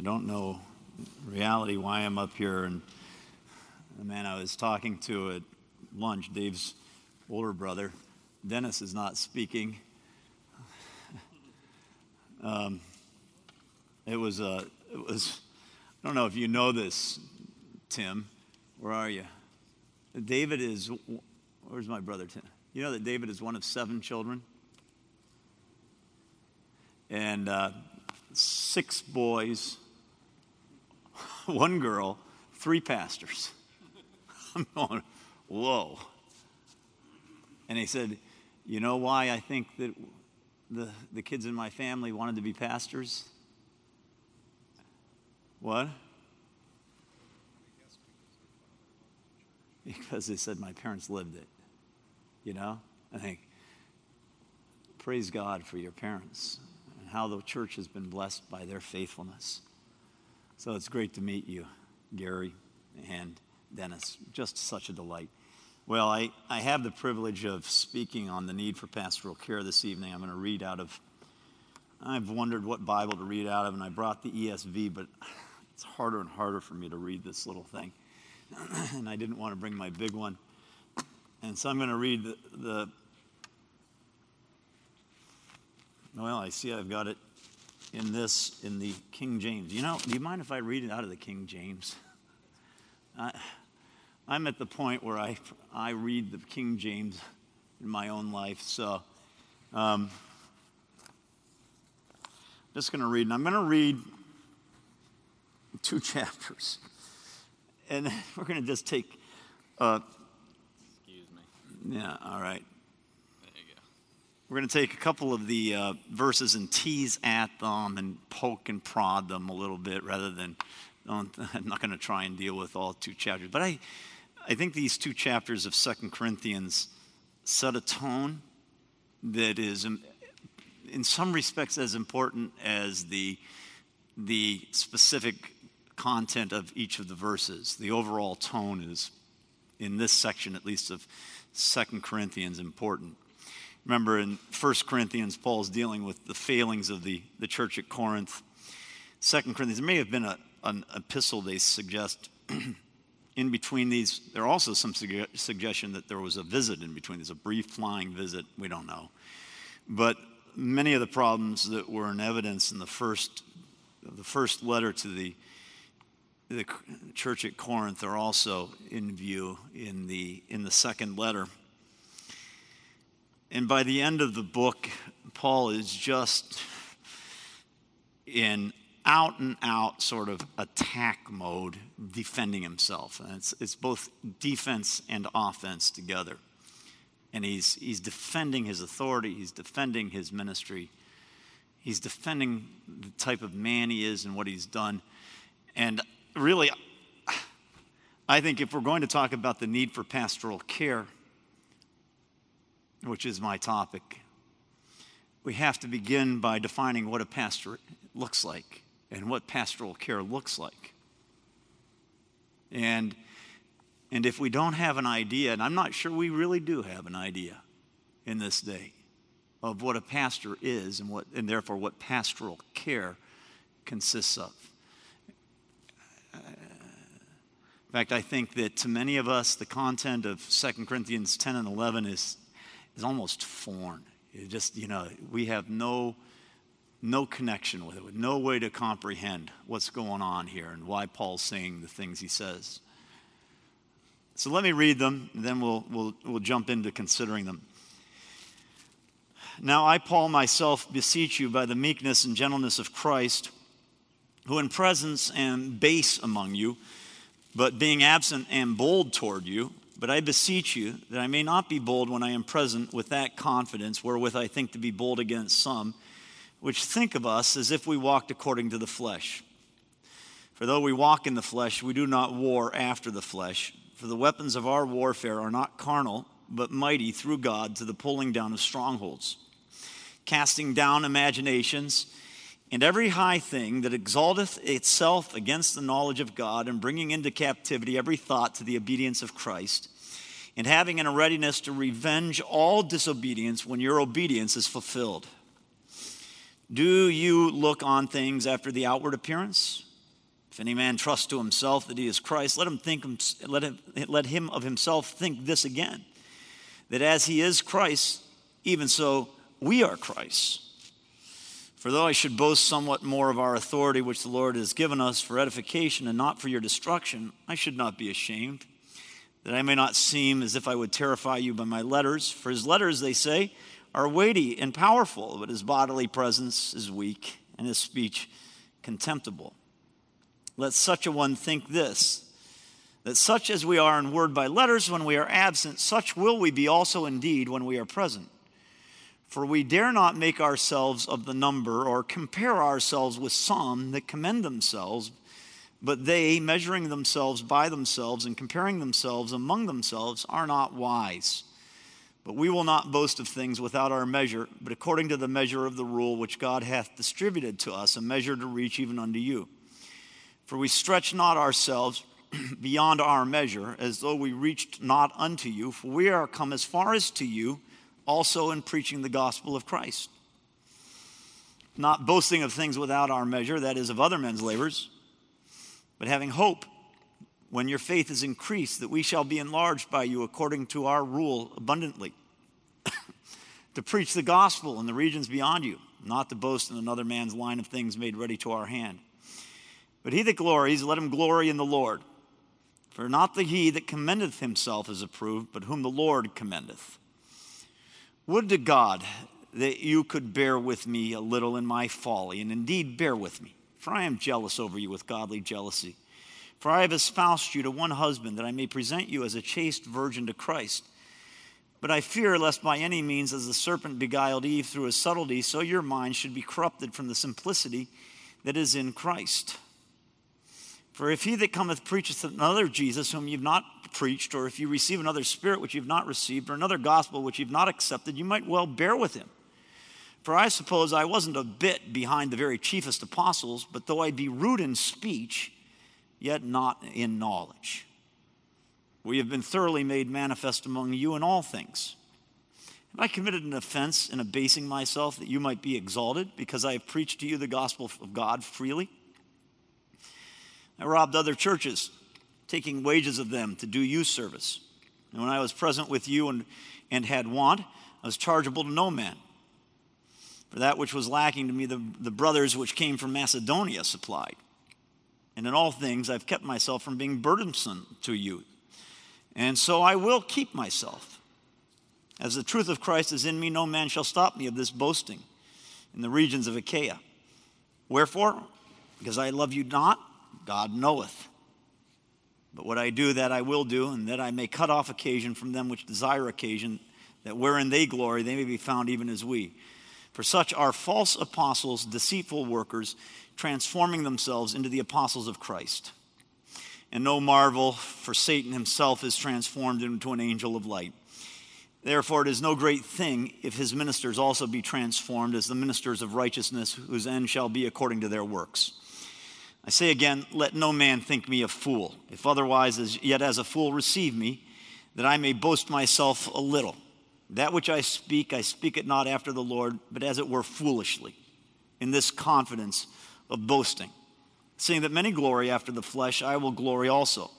I don't know reality why I'm up here. And the man I was talking to at lunch, Dave's older brother, Dennis, is not speaking. Um, it was a, it was, I don't know if you know this, Tim. Where are you? David is, where's my brother Tim? You know that David is one of seven children? And uh, six boys, one girl, three pastors. I'm going, whoa. And he said, You know why I think that the, the kids in my family wanted to be pastors? What? Because they said my parents lived it. You know? I think, praise God for your parents and how the church has been blessed by their faithfulness. So it's great to meet you, Gary and Dennis. Just such a delight. Well, I, I have the privilege of speaking on the need for pastoral care this evening. I'm going to read out of, I've wondered what Bible to read out of, and I brought the ESV, but it's harder and harder for me to read this little thing. and I didn't want to bring my big one. And so I'm going to read the, the well, I see I've got it in this, in the King James. You know, do you mind if I read it out of the King James? I, I'm at the point where I, I read the King James in my own life. So um, I'm just going to read, and I'm going to read two chapters. And we're going to just take. Uh, Excuse me. Yeah, all right. We're going to take a couple of the uh, verses and tease at them and poke and prod them a little bit rather than. I'm not going to try and deal with all two chapters. But I, I think these two chapters of Second Corinthians set a tone that is, um, in some respects, as important as the, the specific content of each of the verses. The overall tone is, in this section at least, of Second Corinthians, important. Remember in First Corinthians, Paul's dealing with the failings of the, the church at Corinth. Second Corinthians, there may have been a, an epistle they suggest in between these, there are also some suge- suggestion that there was a visit in between. There's a brief flying visit. We don't know. But many of the problems that were in evidence in the first, the first letter to the, the church at Corinth are also in view in the, in the second letter. And by the end of the book, Paul is just in out and out sort of attack mode, defending himself. And it's, it's both defense and offense together. And he's, he's defending his authority, he's defending his ministry, he's defending the type of man he is and what he's done. And really, I think if we're going to talk about the need for pastoral care, which is my topic, we have to begin by defining what a pastor looks like and what pastoral care looks like. And, and if we don't have an idea, and I'm not sure we really do have an idea in this day of what a pastor is and, what, and therefore what pastoral care consists of. In fact, I think that to many of us, the content of 2 Corinthians 10 and 11 is, is almost foreign. It just, you know, we have no no connection with it, no way to comprehend what's going on here and why Paul's saying the things he says. So let me read them, and then we'll, we'll, we'll jump into considering them. Now, I, Paul, myself, beseech you by the meekness and gentleness of Christ, who in presence am base among you, but being absent am bold toward you. But I beseech you that I may not be bold when I am present with that confidence wherewith I think to be bold against some which think of us as if we walked according to the flesh. For though we walk in the flesh, we do not war after the flesh. For the weapons of our warfare are not carnal, but mighty through God to the pulling down of strongholds, casting down imaginations and every high thing that exalteth itself against the knowledge of God, and bringing into captivity every thought to the obedience of Christ, and having in a readiness to revenge all disobedience when your obedience is fulfilled. Do you look on things after the outward appearance? If any man trusts to himself that he is Christ, let him think let him, let him of himself think this again, that as he is Christ, even so we are Christ. For though I should boast somewhat more of our authority which the Lord has given us for edification and not for your destruction, I should not be ashamed, that I may not seem as if I would terrify you by my letters. For his letters, they say, are weighty and powerful, but his bodily presence is weak and his speech contemptible. Let such a one think this that such as we are in word by letters when we are absent, such will we be also indeed when we are present. For we dare not make ourselves of the number or compare ourselves with some that commend themselves, but they, measuring themselves by themselves and comparing themselves among themselves, are not wise. But we will not boast of things without our measure, but according to the measure of the rule which God hath distributed to us, a measure to reach even unto you. For we stretch not ourselves beyond our measure, as though we reached not unto you, for we are come as far as to you, also in preaching the gospel of Christ. Not boasting of things without our measure, that is, of other men's labors, but having hope when your faith is increased, that we shall be enlarged by you according to our rule abundantly. to preach the gospel in the regions beyond you, not to boast in another man's line of things made ready to our hand. But he that glories, let him glory in the Lord. For not the he that commendeth himself is approved, but whom the Lord commendeth. Would to God that you could bear with me a little in my folly, and indeed bear with me, for I am jealous over you with godly jealousy. For I have espoused you to one husband, that I may present you as a chaste virgin to Christ. But I fear lest by any means, as the serpent beguiled Eve through his subtlety, so your mind should be corrupted from the simplicity that is in Christ. For if he that cometh preacheth another Jesus whom you've not preached, or if you receive another spirit which you've not received, or another gospel which you've not accepted, you might well bear with him. For I suppose I wasn't a bit behind the very chiefest apostles, but though I be rude in speech, yet not in knowledge. We have been thoroughly made manifest among you in all things. Have I committed an offense in abasing myself that you might be exalted because I have preached to you the gospel of God freely? I robbed other churches, taking wages of them to do you service. And when I was present with you and, and had want, I was chargeable to no man. For that which was lacking to me, the, the brothers which came from Macedonia supplied. And in all things, I've kept myself from being burdensome to you. And so I will keep myself. As the truth of Christ is in me, no man shall stop me of this boasting in the regions of Achaia. Wherefore? Because I love you not, God knoweth. But what I do, that I will do, and that I may cut off occasion from them which desire occasion, that wherein they glory, they may be found even as we. For such are false apostles, deceitful workers, transforming themselves into the apostles of Christ. And no marvel, for Satan himself is transformed into an angel of light. Therefore, it is no great thing if his ministers also be transformed as the ministers of righteousness, whose end shall be according to their works. I say again, let no man think me a fool. If otherwise, as, yet as a fool receive me, that I may boast myself a little. That which I speak, I speak it not after the Lord, but as it were foolishly, in this confidence of boasting. Seeing that many glory after the flesh, I will glory also.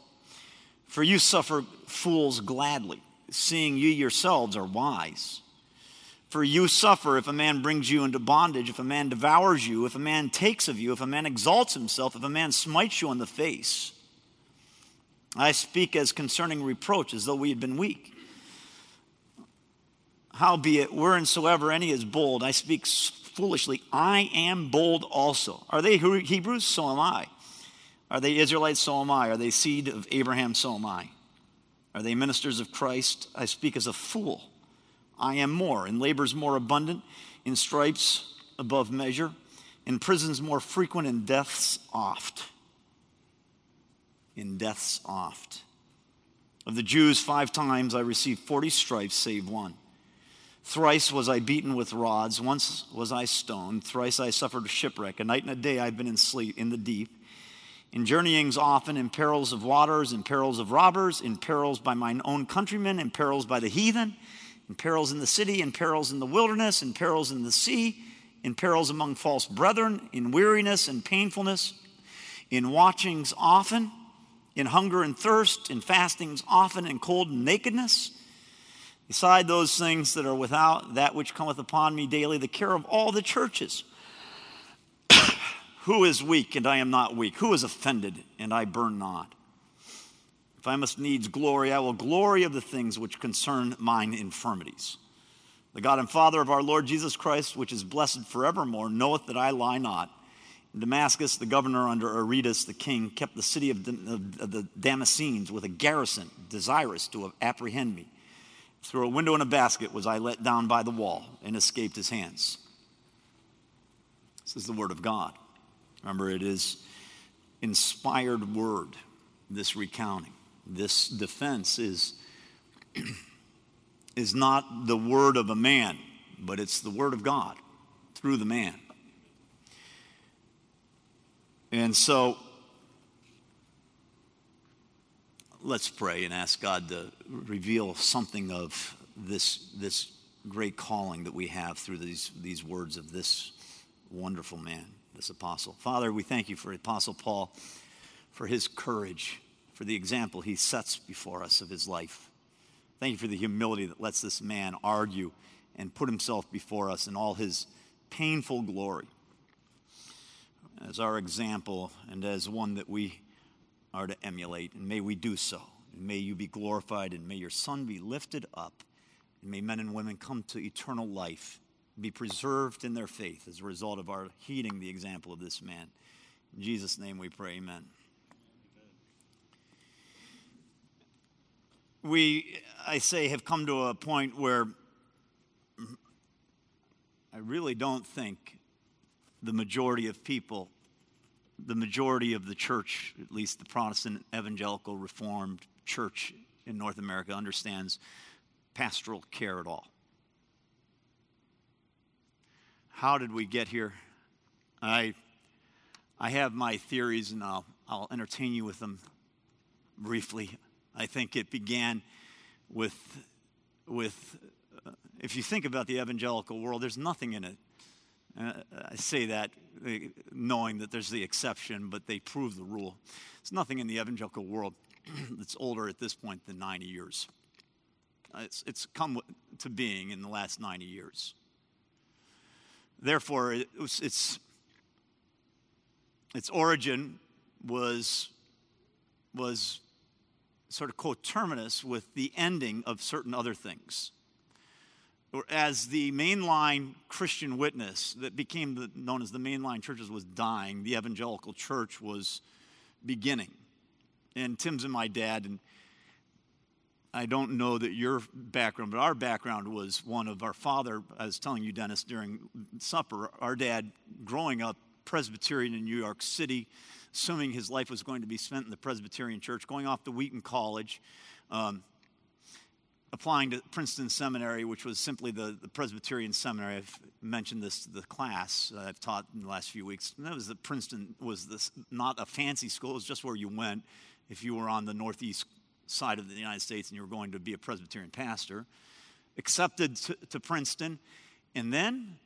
For you suffer fools gladly, seeing you yourselves are wise. For you suffer if a man brings you into bondage, if a man devours you, if a man takes of you, if a man exalts himself, if a man smites you on the face. I speak as concerning reproach, as though we had been weak. Howbeit, whereinsoever any is bold, I speak foolishly. I am bold also. Are they Hebrews? So am I. Are they Israelites? So am I. Are they seed of Abraham? So am I. Are they ministers of Christ? I speak as a fool. I am more, in labors more abundant, in stripes above measure, in prisons more frequent, in deaths oft. In deaths oft. Of the Jews, five times I received 40 stripes, save one. Thrice was I beaten with rods, once was I stoned, thrice I suffered shipwreck. A night and a day I've been in sleep in the deep. In journeyings often, in perils of waters, in perils of robbers, in perils by mine own countrymen, in perils by the heathen, in perils in the city, in perils in the wilderness, in perils in the sea, in perils among false brethren, in weariness and painfulness, in watchings often, in hunger and thirst, in fastings often, in cold and nakedness. Beside those things that are without, that which cometh upon me daily, the care of all the churches. Who is weak and I am not weak? Who is offended and I burn not? If I must needs glory, I will glory of the things which concern mine infirmities. The God and Father of our Lord Jesus Christ, which is blessed forevermore, knoweth that I lie not. In Damascus, the governor under Aretas the king kept the city of, the Damascenes with a garrison, desirous to apprehend me. Through a window in a basket was I let down by the wall and escaped his hands. This is the word of God. Remember, it is inspired word, this recounting. This defense is, is not the word of a man, but it's the word of God through the man. And so let's pray and ask God to reveal something of this, this great calling that we have through these, these words of this wonderful man, this apostle. Father, we thank you for Apostle Paul, for his courage, for the example he sets before us of his life. Thank you for the humility that lets this man argue and put himself before us in all his painful glory as our example and as one that we are to emulate. And may we do so. And may you be glorified and may your Son be lifted up. And may men and women come to eternal life, be preserved in their faith as a result of our heeding the example of this man. In Jesus' name we pray, amen. We, I say, have come to a point where I really don't think the majority of people, the majority of the church, at least the Protestant evangelical reformed church in North America, understands pastoral care at all. How did we get here? I, I have my theories and I'll, I'll entertain you with them briefly. I think it began with, with uh, if you think about the evangelical world, there's nothing in it uh, I say that uh, knowing that there's the exception, but they prove the rule. There's nothing in the evangelical world that's older at this point than 90 years. Uh, it's, it's come to being in the last 90 years. Therefore, it was, its, its origin was, was sort of coterminous with the ending of certain other things as the mainline Christian witness that became the, known as the mainline churches was dying, the evangelical church was beginning. And Tim's and my dad, and I don't know that your background, but our background was one of our father. I was telling you, Dennis, during supper, our dad growing up Presbyterian in New York City, assuming his life was going to be spent in the Presbyterian church, going off to Wheaton College. Um, applying to Princeton Seminary, which was simply the, the Presbyterian seminary. I've mentioned this to the class uh, I've taught in the last few weeks. And that was that Princeton was this, not a fancy school, it was just where you went if you were on the northeast side of the United States and you were going to be a Presbyterian pastor. Accepted to, to Princeton, and then,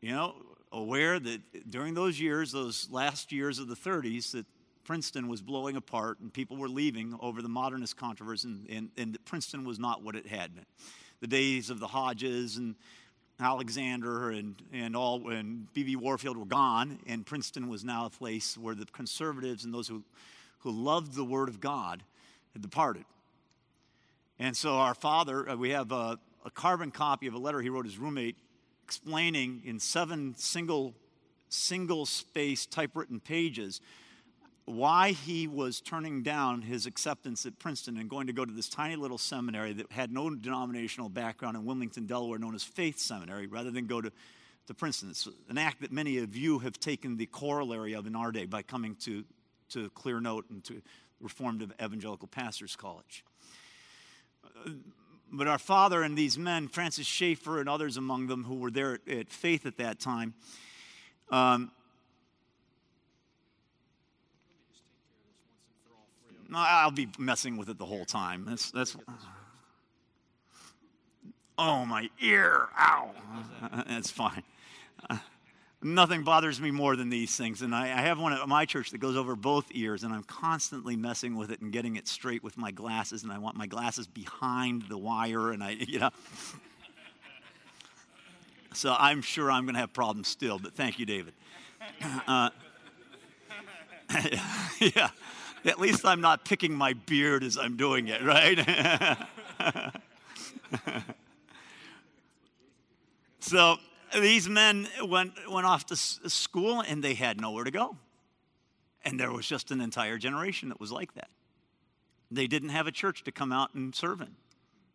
you know, aware that during those years, those last years of the 30s, that Princeton was blowing apart and people were leaving over the modernist controversy, and, and, and Princeton was not what it had been. The days of the Hodges and Alexander and, and all and B.B. Warfield were gone, and Princeton was now a place where the conservatives and those who, who loved the Word of God had departed. And so our father, uh, we have a, a carbon copy of a letter he wrote his roommate explaining in seven single single space typewritten pages why he was turning down his acceptance at Princeton and going to go to this tiny little seminary that had no denominational background in Wilmington, Delaware, known as Faith Seminary, rather than go to, to Princeton. It's an act that many of you have taken the corollary of in our day by coming to, to Clearnote and to Reformed Evangelical Pastors College. But our father and these men, Francis Schaeffer and others among them who were there at, Faith at that time, um, I'll be messing with it the whole time. That's, that's, oh, my ear. Ow. That's fine. Nothing bothers me more than these things. And I, I have one at my church that goes over both ears, and I'm constantly messing with it and getting it straight with my glasses. And I want my glasses behind the wire, and I, you know. so I'm sure I'm going to have problems still, but thank you, David. Uh, yeah, at least I'm not picking my beard as I'm doing it, right? so these men went, went off to school and they had nowhere to go. And there was just an entire generation that was like that. They didn't have a church to come out and serve in.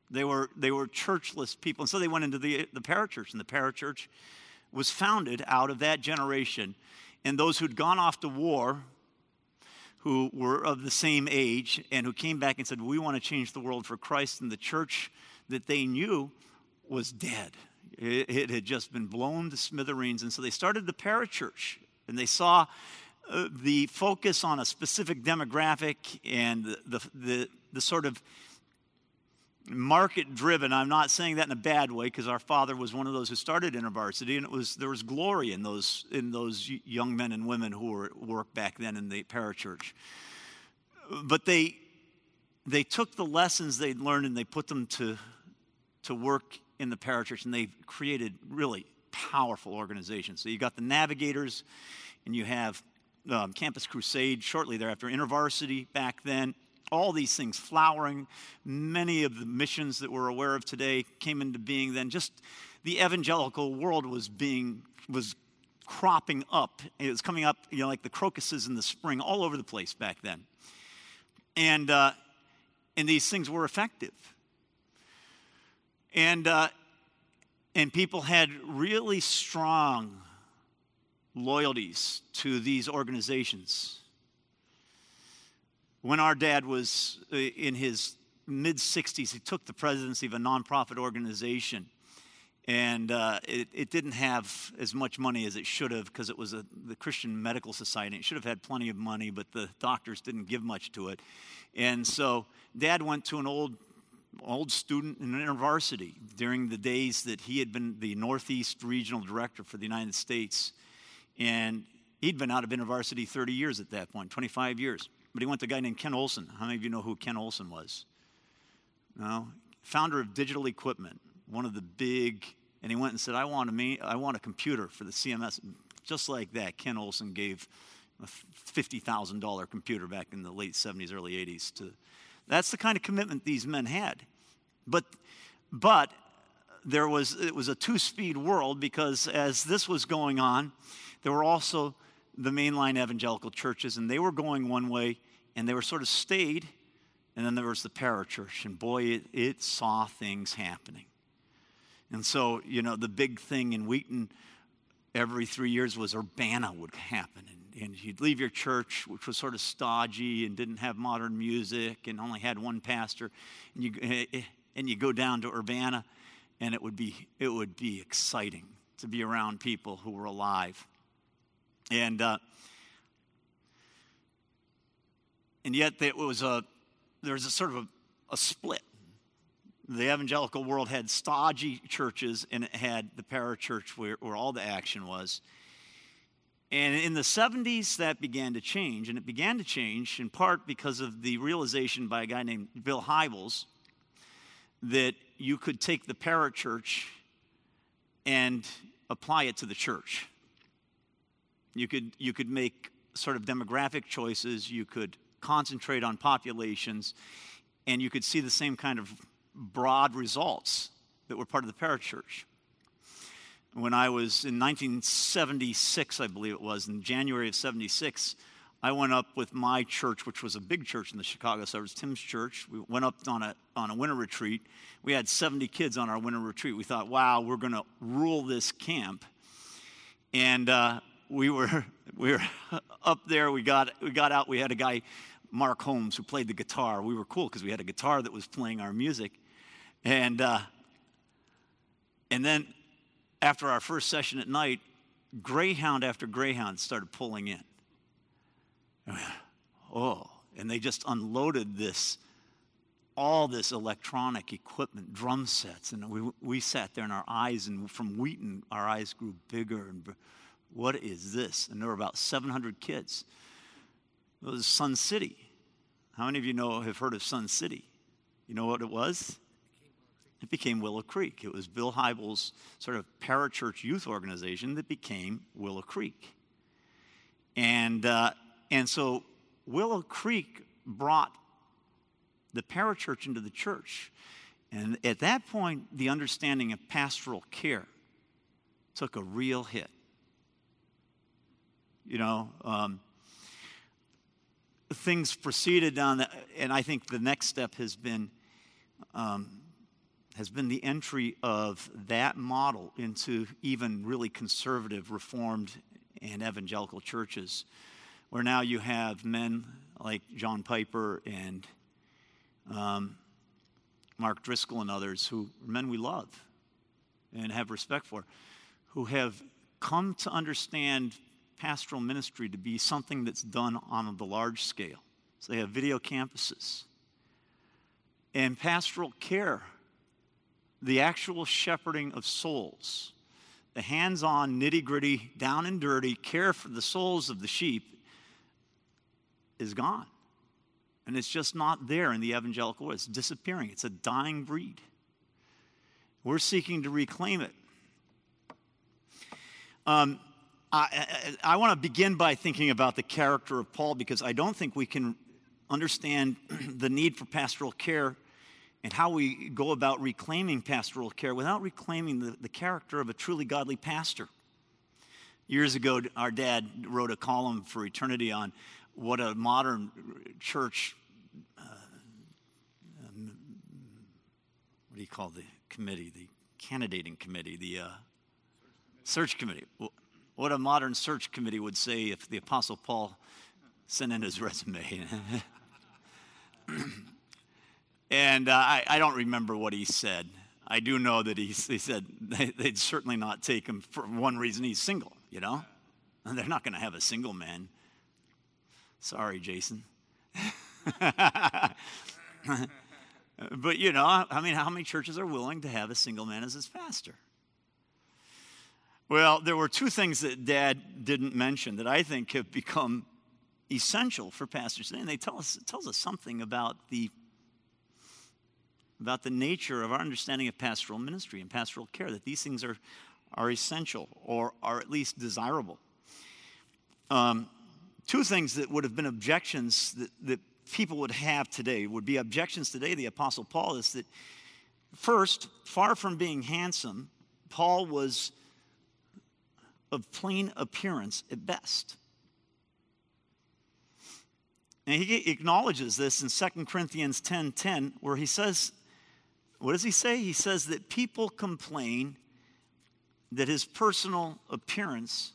They were, they were churchless people. And so they went into the, the parachurch, and the parachurch was founded out of that generation. And those who'd gone off to war, who were of the same age, and who came back and said, We want to change the world for Christ, and the church that they knew was dead. It, it had just been blown to smithereens. And so they started the parachurch, and they saw uh, the focus on a specific demographic and the, the, the, the sort of market driven i'm not saying that in a bad way because our father was one of those who started InterVarsity and it was there was glory in those in those young men and women who were at work back then in the parachurch but they they took the lessons they'd learned and they put them to to work in the parachurch and they've created really powerful organizations so you've got the navigators and you have um, campus crusade shortly thereafter intervarsity back then all these things flowering. Many of the missions that we're aware of today came into being then. Just the evangelical world was being, was cropping up. It was coming up, you know, like the crocuses in the spring, all over the place back then. And, uh, and these things were effective. And, uh, and people had really strong loyalties to these organizations when our dad was uh, in his mid 60s, he took the presidency of a nonprofit organization. And uh, it, it, didn't have as much money as it should have because it was a, the Christian Medical Society. It should have had plenty of money, but the doctors didn't give much to it. And so dad went to an old, old student in InterVarsity during the days that he had been the Northeast Regional Director for the United States. And he'd been out of InterVarsity 30 years at that point, 25 years. But he went to a guy named Ken Olsen. How many of you know who Ken Olsen was? No? Founder of Digital Equipment, one of the big, and he went and said, I want a, I want a computer for the CMS. Just like that, Ken Olsen gave a $50,000 computer back in the late 70s, early 80s. To, that's the kind of commitment these men had. But, but there was, it was a two speed world because as this was going on, there were also the mainline evangelical churches, and they were going one way, and they were sort of stayed. And then there was the parachurch, and boy, it, it saw things happening. And so, you know, the big thing in Wheaton every three years was Urbana would happen. And, you'd leave your church, which was sort of stodgy and didn't have modern music and only had one pastor, and you, eh, eh, and you go down to Urbana, and it would, be, it would be exciting to be around people who were alive. And, uh, and yet there was a, there was a sort of a, a split. The evangelical world had stodgy churches and it had the parachurch where, where all the action was. And in the 70s, that began to change. And it began to change in part because of the realization by a guy named Bill Hybels that you could take the parachurch and apply it to the church. You could, you could make sort of demographic choices, you could concentrate on populations, and you could see the same kind of broad results that were part of the parachurch. When I was in 1976, I believe it was, in January of 76, I went up with my church, which was a big church in the Chicago suburbs, Tim's Church. We went up on a, on a winter retreat. We had 70 kids on our winter retreat. We thought, wow, we're going to rule this camp. And uh, we were we were up there. We got we got out. We had a guy, Mark Holmes, who played the guitar. We were cool because we had a guitar that was playing our music, and uh, and then after our first session at night, Greyhound after Greyhound started pulling in. oh, and they just unloaded this all this electronic equipment, drum sets, and we, we sat there and our eyes, and from Wheaton, our eyes grew bigger and What is this? And there were about 700 kids. It was Son City. How many of you know have heard of Son City? You know what it was? It became Willow Creek. It was Bill Hybels' sort of parachurch youth organization that became Willow Creek. And, uh, and so Willow Creek brought the parachurch into the church. And at that point, the understanding of pastoral care took a real hit. You know, um, things proceeded down that, and I think the next step has been um, has been the entry of that model into even really conservative, reformed, and evangelical churches, where now you have men like John Piper and um, Mark Driscoll and others who are men we love and have respect for, who have come to understand pastoral ministry to be something that's done on the large scale. So they have video campuses. And pastoral care, the actual shepherding of souls, the hands on, nitty gritty, down and dirty care for the souls of the sheep is gone. And it's just not there in the evangelical world. It's disappearing. It's a dying breed. We're seeking to reclaim it. Um, I, I, I want to begin by thinking about the character of Paul because I don't think we can understand the need for pastoral care and how we go about reclaiming pastoral care without reclaiming the, the character of a truly godly pastor. Years ago, our dad wrote a column for Eternity on what a modern church, uh, um, what do you call the committee, the candidating committee, the uh, search committee, what a modern search committee would say if the Apostle Paul sent in his resume. and uh, I, I, don't remember what he said. I do know that he, he said they'd certainly not take him for one reason he's single, you know? And they're not going to have a single man. Sorry, Jason. but you know, I mean, how many churches are willing to have a single man as his pastor? Well, there were two things that Dad didn't mention that I think have become essential for pastors today, and they tell us it tells us something about the about the nature of our understanding of pastoral ministry and pastoral care. That these things are are essential or are at least desirable. Um, two things that would have been objections that, that people would have today would be objections today, the Apostle Paul, is that first, far from being handsome, Paul was of plain appearance at best. And he acknowledges this in 2 Corinthians 10 10, where he says, What does he say? He says that people complain that his personal appearance,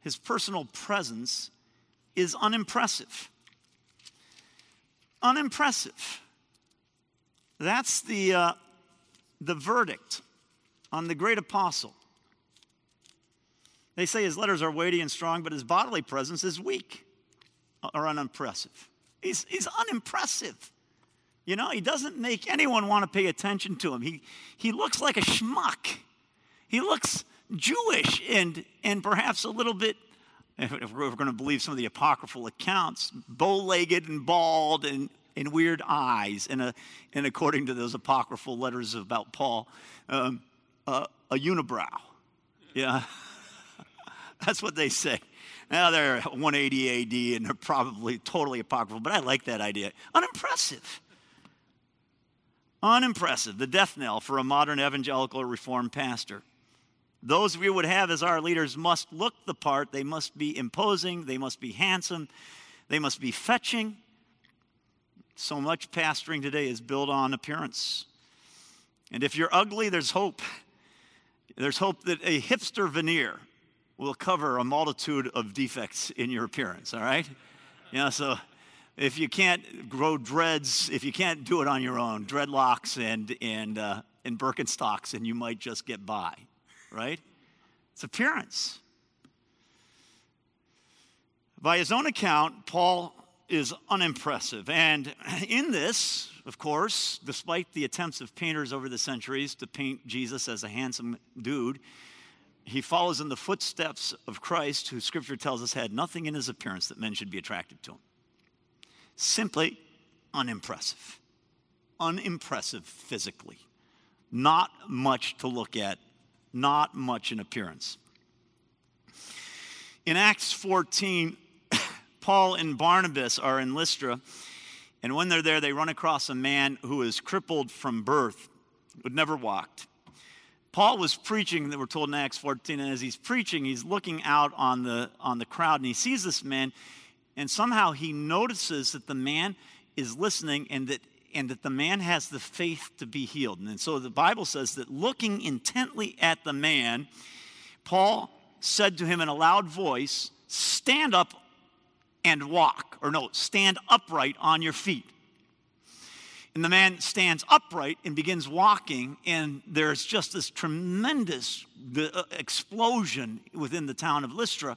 his personal presence, is unimpressive. Unimpressive. That's the, uh, the verdict on the great apostle. They say his letters are weighty and strong, but his bodily presence is weak or unimpressive. He's, he's unimpressive. You know, he doesn't make anyone want to pay attention to him. He, he looks like a schmuck. He looks Jewish and, and perhaps a little bit if we're going to believe some of the apocryphal accounts, bow legged and bald and, and weird eyes. And, a, and according to those apocryphal letters about Paul, um, uh, a unibrow. Yeah. That's what they say. Now they're 180 AD and they're probably totally apocryphal, but I like that idea. Unimpressive. Unimpressive. The death knell for a modern evangelical reformed pastor. Those we would have as our leaders must look the part. They must be imposing. They must be handsome. They must be fetching. So much pastoring today is built on appearance. And if you're ugly, there's hope. There's hope that a hipster veneer will cover a multitude of defects in your appearance, all right? Know, so if you can't grow dreads, if you can't do it on your own, dreadlocks and, and, uh, and Birkenstocks, and you might just get by right? It's appearance. By his own account, Paul is unimpressive. And in this, of course, despite the attempts of painters over the centuries to paint Jesus as a handsome dude, he follows in the footsteps of Christ, who scripture tells us had nothing in his appearance that men should be attracted to him. Simply unimpressive. Unimpressive physically. Not much to look at, not much in appearance. In Acts 14, Paul and Barnabas are in Lystra, and when they're there, they run across a man who is crippled from birth, would never walked. Paul was preaching, that we're told in Acts 14, and as he's preaching, he's looking out on the, on the crowd and he sees this man, and somehow he notices that the man is listening and that, and that the man has the faith to be healed. And so the Bible says that looking intently at the man, Paul said to him in a loud voice, Stand up and walk. Or no, stand upright on your feet. And the man stands upright and begins walking, and there's just this tremendous uh, explosion within the town of Lystra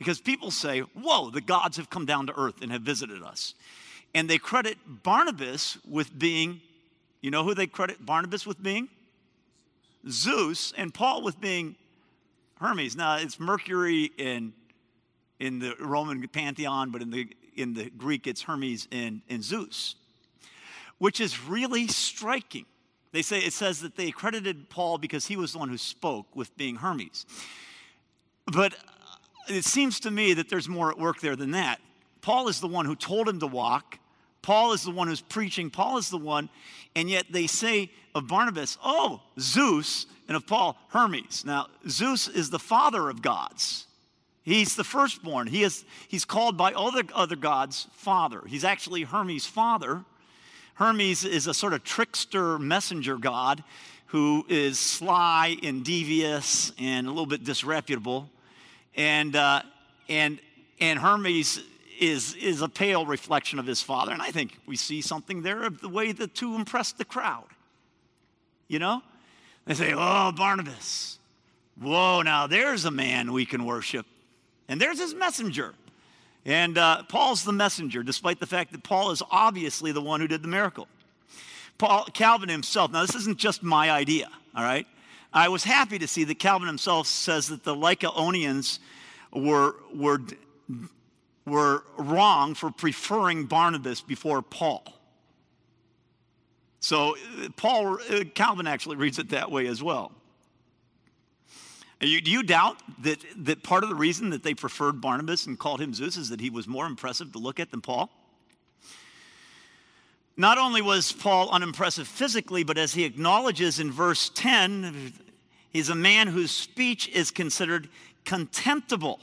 because people say, Whoa, the gods have come down to earth and have visited us. And they credit Barnabas with being, you know who they credit Barnabas with being? Zeus, and Paul with being Hermes. Now, it's Mercury in, in the Roman pantheon, but in the, in the Greek, it's Hermes and, and Zeus which is really striking. They say it says that they credited Paul because he was the one who spoke with being Hermes. But it seems to me that there's more at work there than that. Paul is the one who told him to walk. Paul is the one who's preaching. Paul is the one, and yet they say of Barnabas, oh, Zeus, and of Paul, Hermes. Now, Zeus is the father of gods. He's the firstborn. He is, he's called by all the other gods father. He's actually Hermes' father. Hermes is a sort of trickster messenger god who is sly and devious and a little bit disreputable. And, uh, and, and Hermes is, is a pale reflection of his father. And I think we see something there of the way the two impressed the crowd. You know? They say, Oh, Barnabas, whoa, now there's a man we can worship. And there's his messenger. And uh, Paul's the messenger, despite the fact that Paul is obviously the one who did the miracle. Paul, Calvin himself, now this isn't just my idea, all right? I was happy to see that Calvin himself says that the Lycaonians were, were, were wrong for preferring Barnabas before Paul. So Paul, Calvin actually reads it that way as well. You, do you doubt that, that part of the reason that they preferred Barnabas and called him Zeus is that he was more impressive to look at than Paul? Not only was Paul unimpressive physically, but as he acknowledges in verse 10, he's a man whose speech is considered contemptible.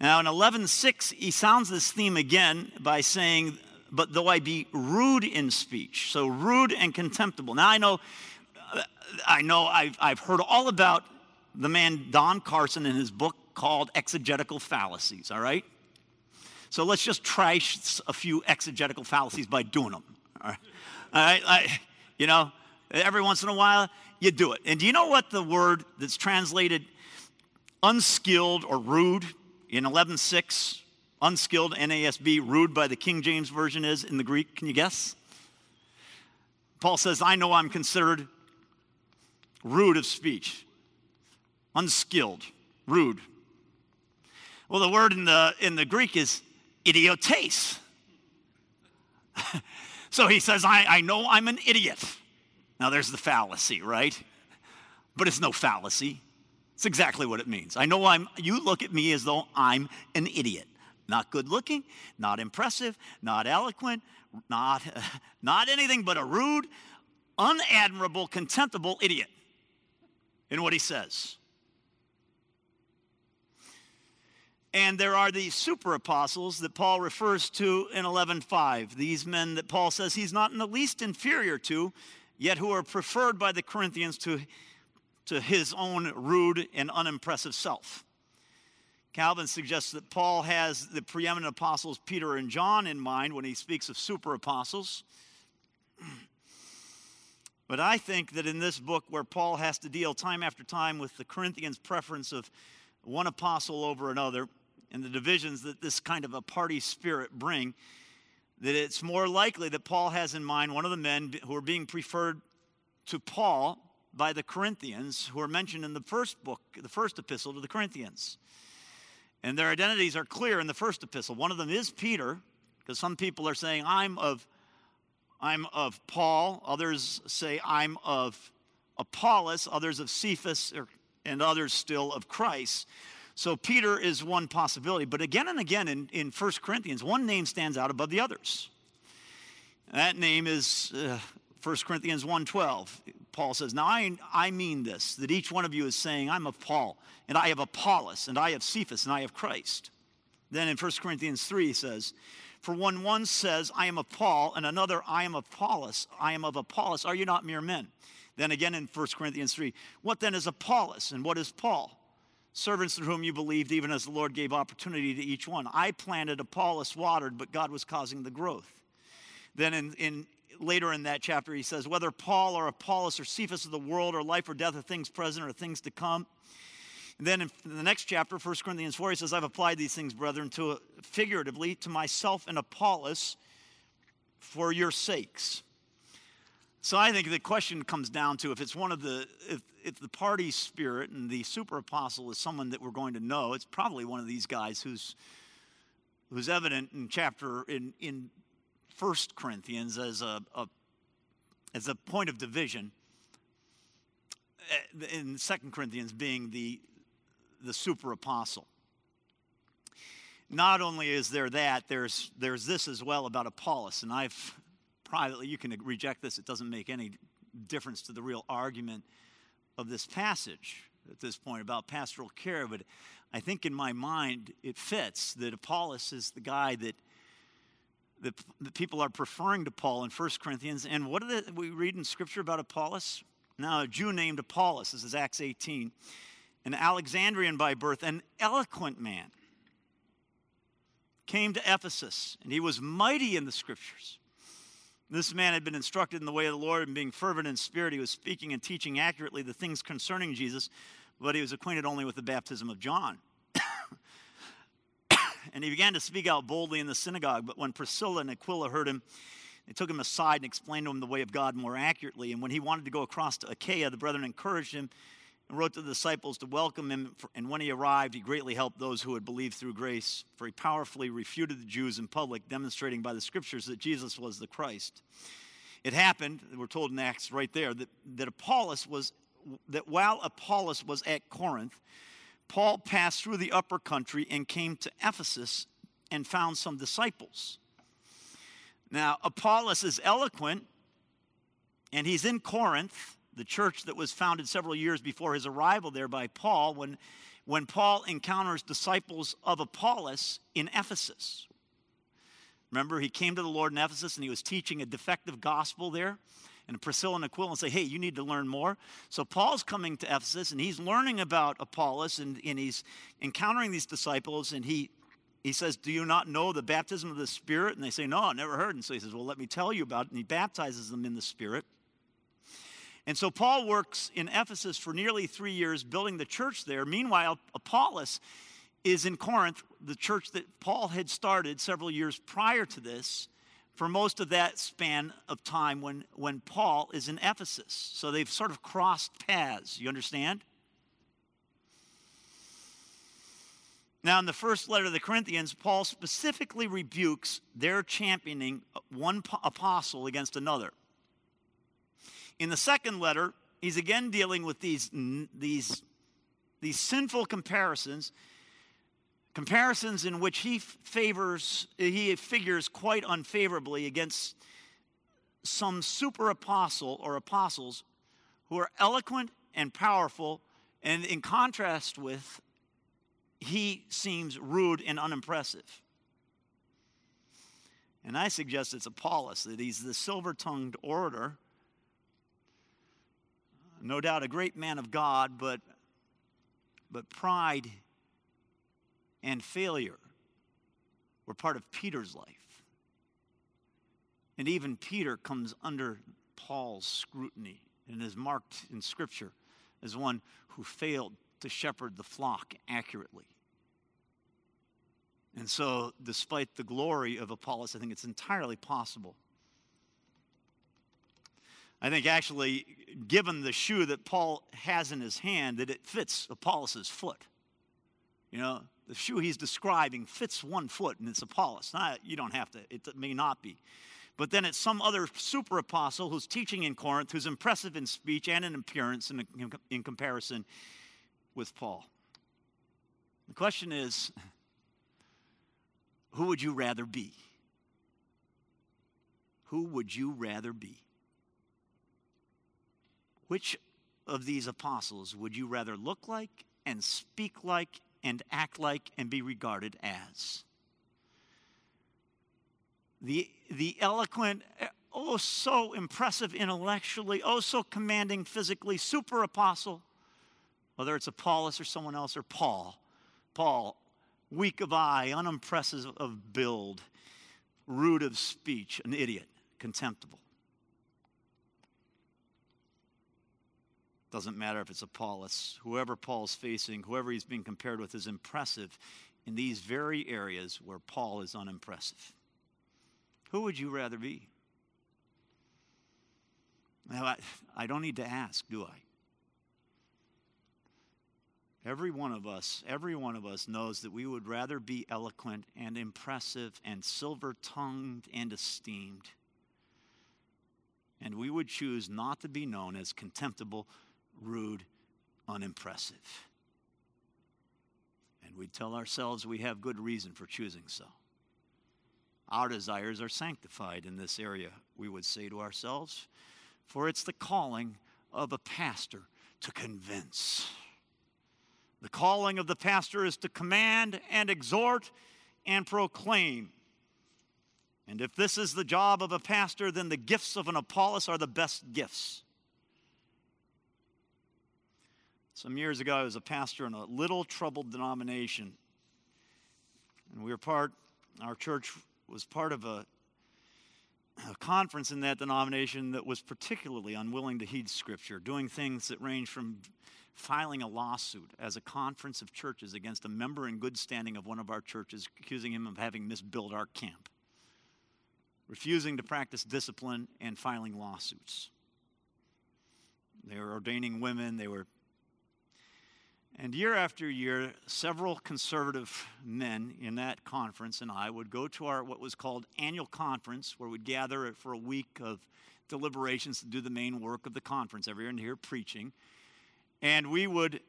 Now, in 11:6, he sounds this theme again by saying, "But though I be rude in speech," so rude and contemptible. Now, I know, I know, I've, I've heard all about the man Don Carson in his book called Exegetical Fallacies, all right? So let's just trash a few exegetical fallacies by doing them, all right? All right? I, you know, every once in a while, you do it. And do you know what the word that's translated unskilled or rude in 11.6, unskilled NASB, rude by the King James Version is in the Greek? Can you guess? Paul says, I know I'm considered rude of speech unskilled, rude. Well, the word in the, in the Greek is idiotes. so he says, I, I know I'm an idiot. Now there's the fallacy, right? But it's no fallacy. It's exactly what it means. I know I'm, you look at me as though I'm an idiot. Not good looking, not impressive, not eloquent, not, not anything but a rude, unadmirable, contemptible idiot in what he says. And there are these super apostles that Paul refers to in 11:5. These men that Paul says he's not in the least inferior to, yet who are preferred by the Corinthians to, to his own rude and unimpressive self. Calvin suggests that Paul has the preeminent apostles Peter and John in mind when he speaks of super apostles. But I think that in this book, where Paul has to deal time after time with the Corinthians' preference of one apostle over another, and the divisions that this kind of a party spirit bring, that it's more likely that Paul has in mind one of the men who are being preferred to Paul by the Corinthians who are mentioned in the first book, the first epistle to the Corinthians. And their identities are clear in the first epistle. One of them is Peter, because some people are saying, I'm of, I'm of Paul. Others say, I'm of Apollos. Others of Cephas, or, and others still of Christ. So Peter is one possibility. But again and again in, in 1 Corinthians, one name stands out above the others. That name is uh, 1 Corinthians 1.12. Paul says, Now I, I mean this, that each one of you is saying, I'm of Paul, and I have Apollos, and I have Cephas, and I have Christ. Then in 1 Corinthians 3, he says, For when one says, I am of Paul, and another, I am of Apollos, I am of Apollos, are you not mere men? Then again in 1 Corinthians 3, What then is Apollos, and what is Paul? Servants through whom you believed, even as the Lord gave opportunity to each one. I planted, Apollos watered, but God was causing the growth. Then in, in later in that chapter, he says, Whether Paul or Apollos or Cephas of the world or life or death or things present or things to come. And then in the next chapter, 1 Corinthians 4, he says, I've applied these things, brethren, to figuratively to myself and Apollos for your sakes. So I think the question comes down to if it's one of the, if, if the party spirit and the super apostle is someone that we're going to know, it's probably one of these guys who's, who's evident in chapter, in, in First Corinthians as a, a, as a point of division, eh, in Second Corinthians being the, the super apostle. Not only is there that, there's, there's this as well about Apollos, and I've privately, you can reject this, it doesn't make any difference to the real argument of this passage at this point about pastoral care, but I think in my mind it fits that Apollos is the guy that the, people are preferring to Paul in 1 Corinthians. And what do we read in Scripture about Apollos? Now, a Jew named Apollos, this is Acts 18, an Alexandrian by birth, an eloquent man, came to Ephesus, and he was mighty in the Scriptures. This man had been instructed in the way of the Lord, and being fervent in spirit, he was speaking and teaching accurately the things concerning Jesus, but he was acquainted only with the baptism of John and he began to speak out boldly in the synagogue. But when Priscilla and Aquila heard him, they took him aside and explained to him the way of God more accurately. And when he wanted to go across to Achaia, the brethren encouraged him and wrote to the disciples to welcome him. And when he arrived, he greatly helped those who had believed through grace, for he powerfully refuted the Jews in public, demonstrating by the scriptures that Jesus was the Christ. It happened, we're told in Acts right there, that, that Apollos was, that while Apollos was at Corinth, Paul passed through the upper country and came to Ephesus and found some disciples. Now, Apollos is eloquent, and he's in Corinth, the church that was founded several years before his arrival there by Paul, when, when Paul encounters disciples of Apollos in Ephesus. Remember, he came to the Lord in Ephesus and he was teaching a defective gospel there and Priscilla and Aquila and say, hey, you need to learn more. So Paul's coming to Ephesus and he's learning about Apollos and, and he's encountering these disciples and he he says, Do you not know the baptism of the Spirit? And they say, No, I never heard. And so he says, Well, let me tell you about it. And he baptizes them in the Spirit. And so Paul works in Ephesus for nearly three years, building the church there. Meanwhile, Apollos is in Corinth, the church that Paul had started several years prior to this for most of that span of time when, when Paul is in Ephesus. So they've sort of crossed paths. You understand? Now, in the first letter of the Corinthians, Paul specifically rebukes their championing one apostle against another. In the second letter, he's again dealing with these, these, these sinful comparisons comparisons in which he favors he figures quite unfavorably against some super apostle or apostles who are eloquent and powerful and in contrast with he seems rude and unimpressive. And i suggest it's apollos that he's the silver-tongued orator no doubt a great man of god but but pride and failure were part of Peter's life. And even Peter comes under Paul's scrutiny and is marked in Scripture as one who failed to shepherd the flock accurately. And so, despite the glory of Apollos, I think it's entirely possible. I think actually, given the shoe that Paul has in his hand, that it fits Apollos' foot. You know, the shoe he's describing fits one foot, and it's Apollos. Not, you don't have to, it may not be. But then it's some other super apostle who's teaching in Corinth, who's impressive in speech and in appearance in, in comparison with Paul. The question is who would you rather be? Who would you rather be? Which of these apostles would you rather look like and speak like and act like and be regarded as? The, the eloquent, oh, so impressive intellectually, oh, so commanding physically, super apostle, whether it's Apollos or someone else, or Paul. Paul, weak of eye, unimpressive of build, rude of speech, an idiot, contemptible. Doesn't matter if it's Apollos. Whoever Paul's facing, whoever he's being compared with, is impressive in these very areas where Paul is unimpressive. Who would you rather be? Now, I, I don't need to ask, do I? Every one of us, every one of us knows that we would rather be eloquent and impressive and silver tongued and esteemed. And we would choose not to be known as contemptible rude, unimpressive. And we tell ourselves we have good reason for choosing so. Our desires are sanctified in this area, we would say to ourselves, for it's the calling of a pastor to convince. The calling of the pastor is to command and exhort and proclaim. And if this is the job of a pastor, then the gifts of an Apollos are the best gifts. Some years ago, I was a pastor in a little troubled denomination. And we were part, our church was part of a, a conference in that denomination that was particularly unwilling to heed Scripture, doing things that range from filing a lawsuit as a conference of churches against a member in good standing of one of our churches, accusing him of having misbuilt our camp, refusing to practice discipline, and filing lawsuits. They were ordaining women, they were and year after year, several conservative men in that conference and I would go to our what was called annual conference, where we'd gather for a week of deliberations to do the main work of the conference every year and hear preaching. And we would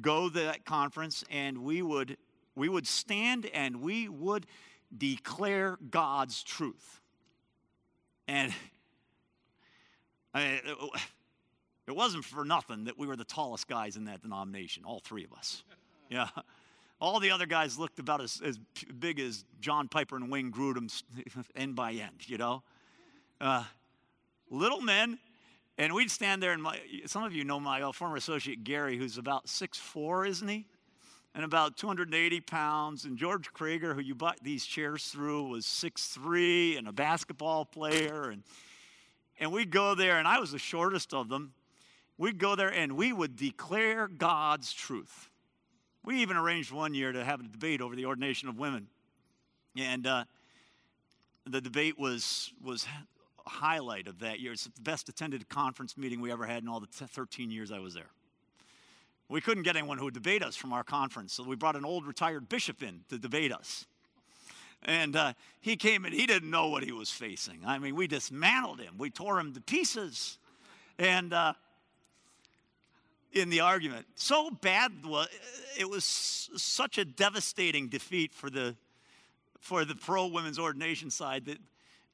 go to that conference and we would we would stand and we would declare God's truth. And I, it wasn't for nothing that we were the tallest guys in that denomination, all three of us. Yeah. All the other guys looked about as, as big as John Piper and Wayne Grudem end by end, you know? Uh, little men, and we'd stand there, and my, some of you know my former associate Gary, who's about six four, isn't he? And about 280 pounds. And George Krieger, who you bought these chairs through, was six three and a basketball player. And, and we'd go there, and I was the shortest of them we'd go there and we would declare God's truth. We even arranged one year to have a debate over the ordination of women. And uh, the debate was, was a highlight of that year. It's the best attended conference meeting we ever had in all the 13 years I was there. We couldn't get anyone who would debate us from our conference, so we brought an old retired bishop in to debate us. And uh, he came and he didn't know what he was facing. I mean, we dismantled him, we tore him to pieces. And uh, in the argument. So bad it was such a devastating defeat for the for the pro women's ordination side that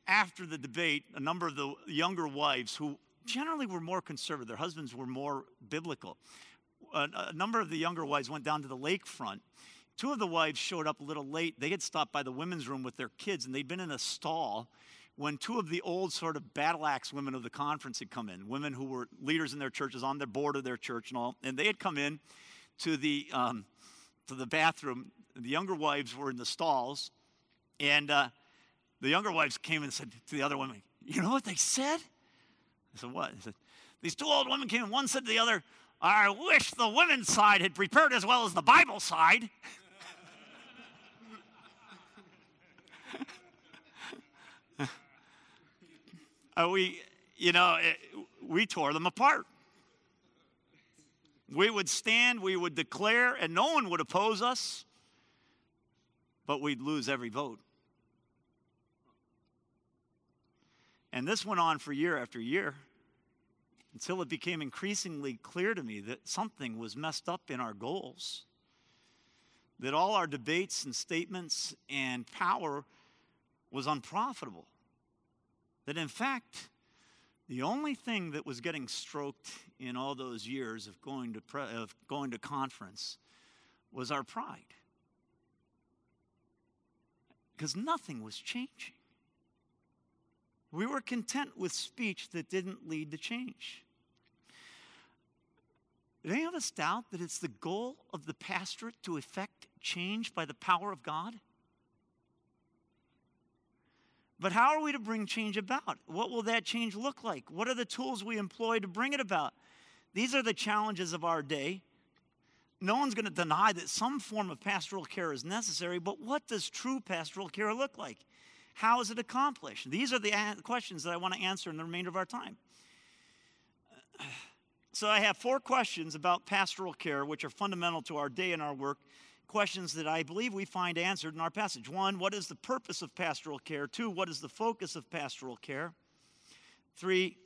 after the debate, a number of the younger wives who generally were more conservative, their husbands were more biblical. A, a number of the younger wives went down to the lakefront. Two of the wives showed up a little late. They had stopped by the women's room with their kids, and they'd been in a stall when two of the old sort of battle axe women of the conference had come in, women who were leaders in their churches, on the board of their church and all, and they had come in to the, um, to the bathroom. The younger wives were in the stalls, and uh, the younger wives came and said to the other women, You know what they said? I said, What? I said, These two old women came and one said to the other, I wish the women's side had prepared as well as the Bible side. Uh, we, you know, it, we tore them apart. We would stand, we would declare, and no one would oppose us, but we'd lose every vote. And this went on for year after year until it became increasingly clear to me that something was messed up in our goals. That all our debates and statements and power was unprofitable. That in fact, the only thing that was getting stroked in all those years of going to, pre- of going to conference was our pride. Because nothing was changing. We were content with speech that didn't lead to change. Did any of us doubt that it's the goal of the pastorate to effect change by the power of God? But how are we to bring change about? What will that change look like? What are the tools we employ to bring it about? These are the challenges of our day. No one's going to deny that some form of pastoral care is necessary, but what does true pastoral care look like? How is it accomplished? These are the questions that I want to answer in the remainder of our time. So, I have four questions about pastoral care, which are fundamental to our day and our work. Questions that I believe we find answered in our passage. One, what is the purpose of pastoral care? Two, what is the focus of pastoral care? Three,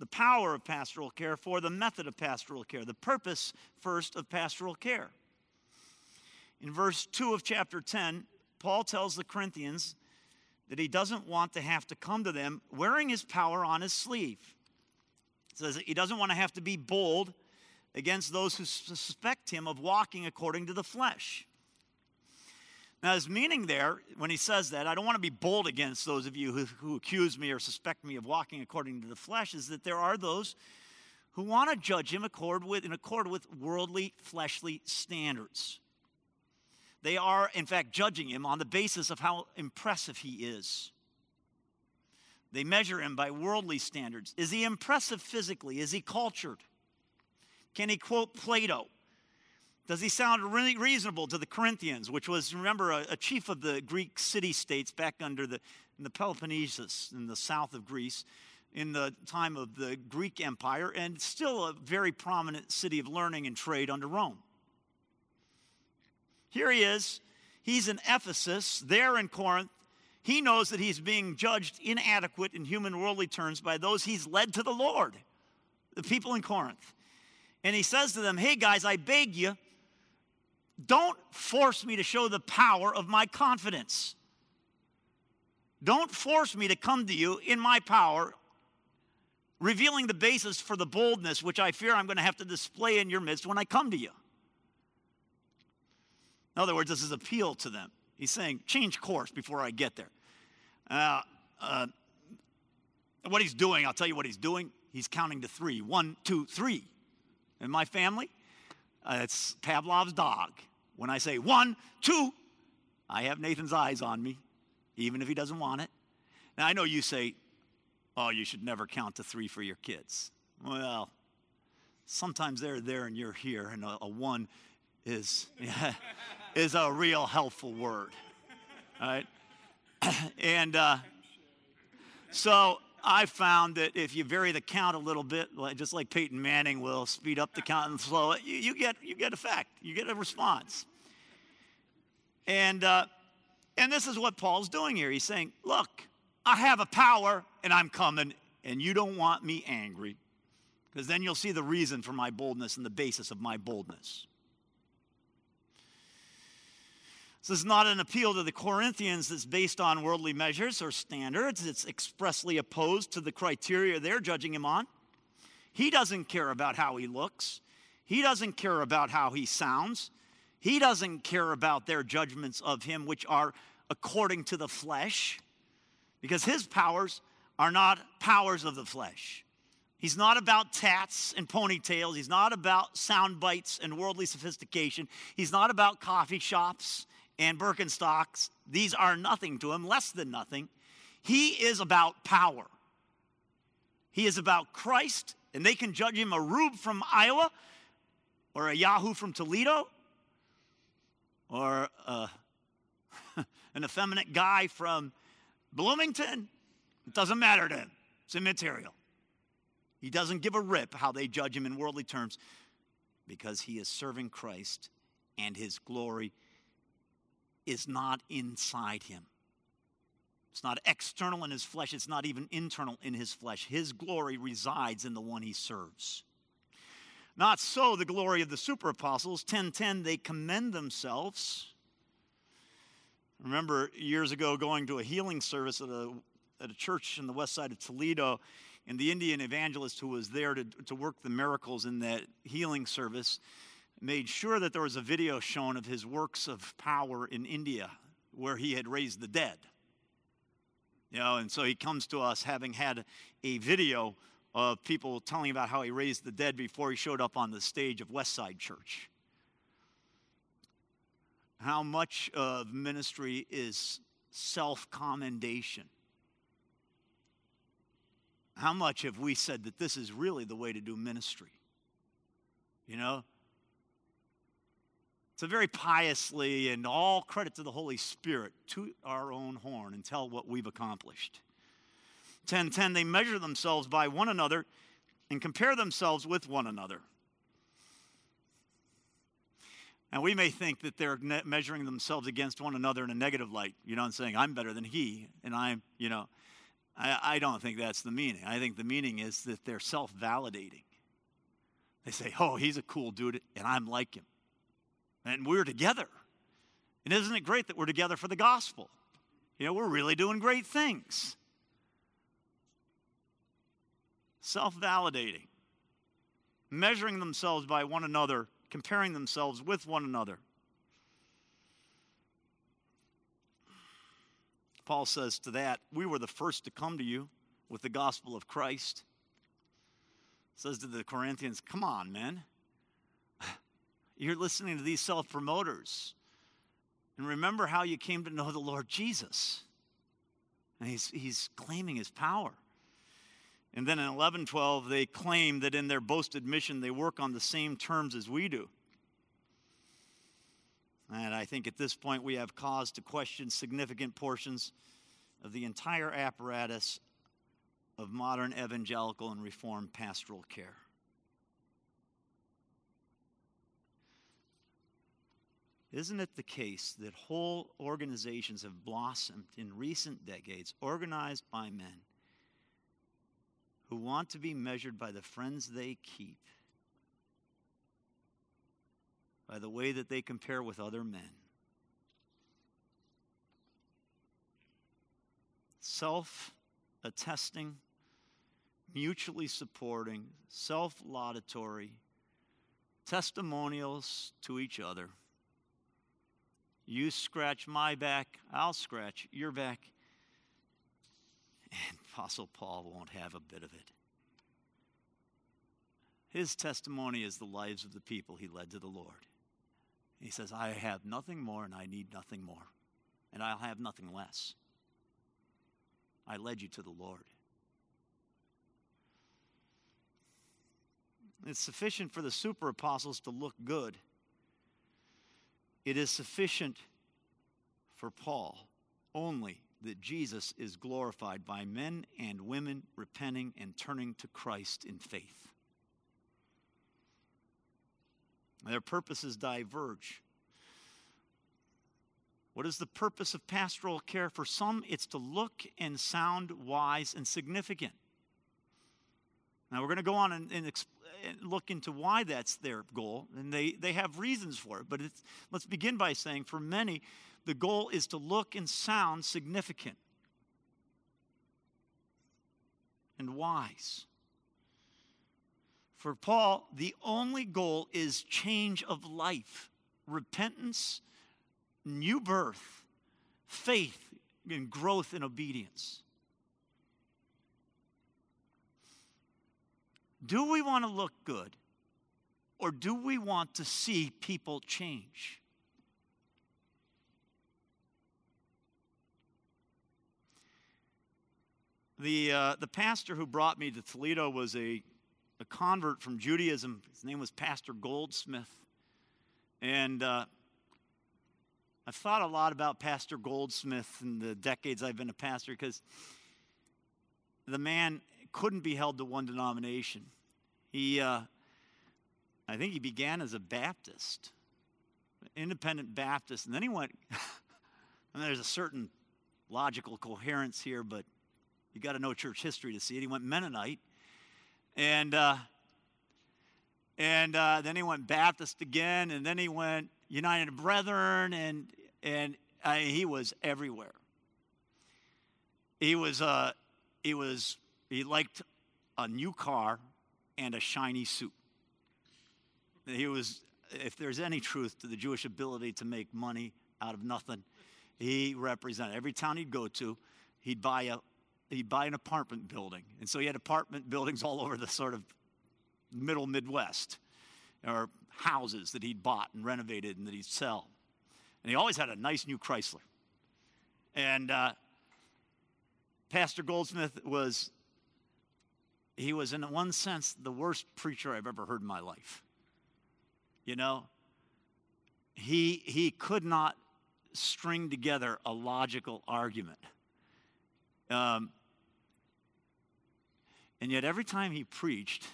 the power of pastoral care. Four, the method of pastoral care. The purpose, first, of pastoral care. In verse 2 of chapter 10, Paul tells the Corinthians that he doesn't want to have to come to them wearing his power on his sleeve. He says he doesn't want to have to be bold against those who suspect him of walking according to the flesh. Now, his meaning there, when he says that, I don't want to be bold against those of you who, who accuse me or suspect me of walking according to the flesh, is that there are those who want to judge him accord with, in accord with worldly, fleshly standards. They are, in fact, judging him on the basis of how impressive he is. They measure him by worldly standards. Is he impressive physically? Is he cultured? Can he quote Plato? Does he sound really reasonable to the Corinthians, which was, remember, a, a chief of the Greek city states back under the, the Peloponnesus in the south of Greece in the time of the Greek Empire, and still a very prominent city of learning and trade under Rome. Here he is. He's in Ephesus, there in Corinth. He knows that he's being judged inadequate in human worldly terms by those he's led to the Lord, the people in Corinth. And he says to them, Hey guys, I beg you, don't force me to show the power of my confidence. Don't force me to come to you in my power, revealing the basis for the boldness which I fear I'm going to have to display in your midst when I come to you. In other words, this is appeal to them. He's saying, change course before I get there. Uh, uh, what he's doing, I'll tell you what he's doing. He's counting to three. One, two, three. In my family, uh, it's Pavlov's dog. When I say one, two, I have Nathan's eyes on me, even if he doesn't want it. Now, I know you say, oh, you should never count to three for your kids. Well, sometimes they're there and you're here, and a, a one is. Yeah, is a real helpful word. Right? and uh, so I found that if you vary the count a little bit, just like Peyton Manning will speed up the count and slow it, you, you get you get effect, you get a response. And uh, and this is what Paul's doing here. He's saying, "Look, I have a power, and I'm coming, and you don't want me angry, because then you'll see the reason for my boldness and the basis of my boldness." This is not an appeal to the Corinthians that's based on worldly measures or standards. It's expressly opposed to the criteria they're judging him on. He doesn't care about how he looks, he doesn't care about how he sounds, he doesn't care about their judgments of him, which are according to the flesh, because his powers are not powers of the flesh. He's not about tats and ponytails. He's not about sound bites and worldly sophistication. He's not about coffee shops and Birkenstocks, these are nothing to him, less than nothing. He is about power. He is about Christ, and they can judge him a rube from Iowa or a Yahoo from Toledo or uh, an effeminate guy from Bloomington. It doesn't matter to him, it's immaterial. He doesn't give a rip how they judge him in worldly terms because he is serving Christ and his glory is not inside him. It's not external in his flesh, it's not even internal in his flesh. His glory resides in the one he serves. Not so the glory of the super apostles. 1010, they commend themselves. remember years ago going to a healing service at a, at a church in the west side of Toledo, and the Indian evangelist who was there to, to work the miracles in that healing service made sure that there was a video shown of his works of power in India where he had raised the dead. You know, and so he comes to us having had a video of people telling about how he raised the dead before he showed up on the stage of Westside Church. How much of ministry is self commendation? How much have we said that this is really the way to do ministry? You know, a very piously and all credit to the Holy Spirit to our own horn and tell what we've accomplished. 10:10 they measure themselves by one another and compare themselves with one another. Now, we may think that they're measuring themselves against one another in a negative light, you know, and saying, I'm better than he, and I'm, you know, I, I don't think that's the meaning. I think the meaning is that they're self validating. They say, Oh, he's a cool dude, and I'm like him and we're together. And isn't it great that we're together for the gospel? You know, we're really doing great things. Self validating, measuring themselves by one another, comparing themselves with one another. Paul says to that, We were the first to come to you with the gospel of Christ. Says to the Corinthians, Come on, man. You're listening to these self promoters. And remember how you came to know the Lord Jesus. And he's, he's claiming his power. And then in 1112, they claim that in their boasted mission, they work on the same terms as we do. And I think at this point, we have cause to question significant portions of the entire apparatus of modern evangelical and reformed pastoral care. Isn't it the case that whole organizations have blossomed in recent decades, organized by men who want to be measured by the friends they keep, by the way that they compare with other men? Self attesting, mutually supporting, self laudatory, testimonials to each other you scratch my back, I'll scratch your back. And Apostle Paul won't have a bit of it. His testimony is the lives of the people he led to the Lord. He says, I have nothing more and I need nothing more, and I'll have nothing less. I led you to the Lord. It's sufficient for the super apostles to look good it is sufficient for Paul only that Jesus is glorified by men and women repenting and turning to Christ in faith. Their purposes diverge. What is the purpose of pastoral care? For some, it's to look and sound wise and significant. Now, we're going to go on and, and, look into why that's their goal, and they, they have reasons for it. But let's begin by saying for many, the goal is to look and sound significant and wise. For Paul, the only goal is change of life, repentance, new birth, faith, and growth in obedience. Do we want to look good? Or do we want to see people change? The, uh, the pastor who brought me to Toledo was a, a convert from Judaism. His name was Pastor Goldsmith. And uh, I've thought a lot about Pastor Goldsmith in the decades I've been a pastor because the man couldn't be held to one denomination. He, uh, I think he began as a Baptist, independent Baptist, and then he went, and there's a certain logical coherence here, but you got to know church history to see it. He went Mennonite, and uh, and uh, then he went Baptist again, and then he went United Brethren, and and uh, he was everywhere. He was uh, he was he liked a new car and a shiny suit. He was, if there's any truth to the Jewish ability to make money out of nothing, he represented every town he'd go to. He'd buy a he'd buy an apartment building, and so he had apartment buildings all over the sort of middle Midwest, or houses that he'd bought and renovated and that he'd sell. And he always had a nice new Chrysler. And uh, Pastor Goldsmith was he was, in one sense, the worst preacher I've ever heard in my life. You know, he, he could not string together a logical argument. Um, and yet, every time he preached,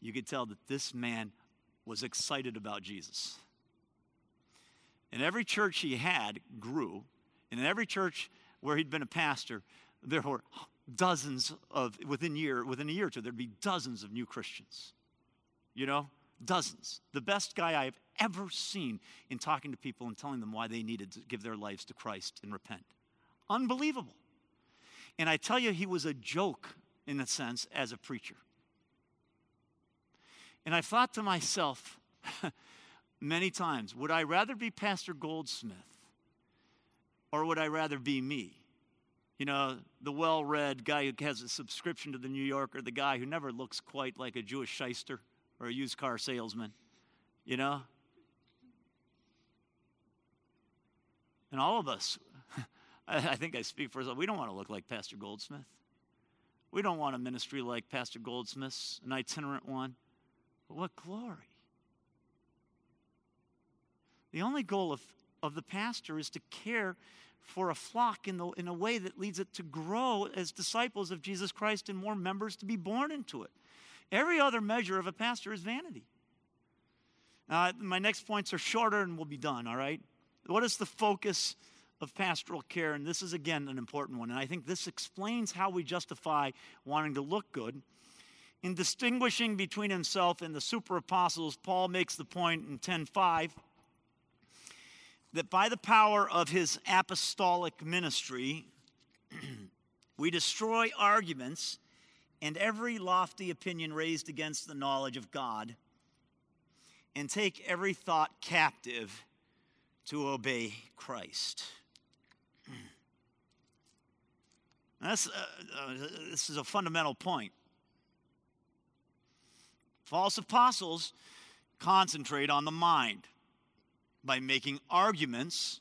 you could tell that this man was excited about Jesus. And every church he had grew. And in every church where he'd been a pastor, there were dozens of within year within a year or two there'd be dozens of new christians. You know dozens. The best guy i've ever seen in talking to people and telling them why they needed to give their lives to christ and repent. Unbelievable. And i tell you he was a joke in a sense as a preacher. And i thought to myself many times would i rather be pastor goldsmith or would i rather be me you know, the well read guy who has a subscription to the New Yorker, the guy who never looks quite like a Jewish shyster or a used car salesman, you know? And all of us, I think I speak for us, we don't want to look like Pastor Goldsmith. We don't want a ministry like Pastor Goldsmith's, an itinerant one. But what glory! The only goal of, of the pastor is to care for a flock in, the, in a way that leads it to grow as disciples of Jesus Christ and more members to be born into it. Every other measure of a pastor is vanity. Uh, my next points are shorter and we'll be done, all right? What is the focus of pastoral care? And this is, again, an important one. And I think this explains how we justify wanting to look good. In distinguishing between himself and the super apostles, Paul makes the point in 10:5 that by the power of his apostolic ministry, we destroy arguments and every lofty opinion raised against the knowledge of God, and take every thought captive to obey Christ. Uh, uh, this is a fundamental point. False apostles concentrate on the mind by making arguments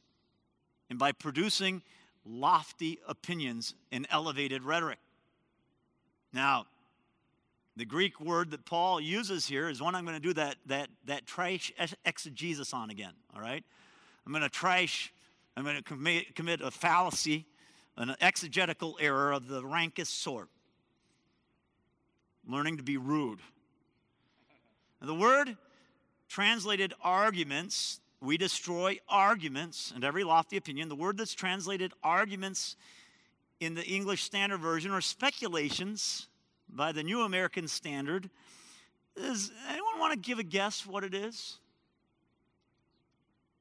and by producing lofty opinions and elevated rhetoric. Now, the Greek word that Paul uses here is one I'm going to do that, that, that trash exegesis on again, all right? I'm going to trash, I'm going to commit, a fallacy, an exegetical error of the rankest sort. Learning to be rude. Now, the word translated arguments we destroy arguments and every lofty opinion. The word that's translated arguments in the English Standard Version or speculations by the New American Standard. Does anyone want to give a guess what it is?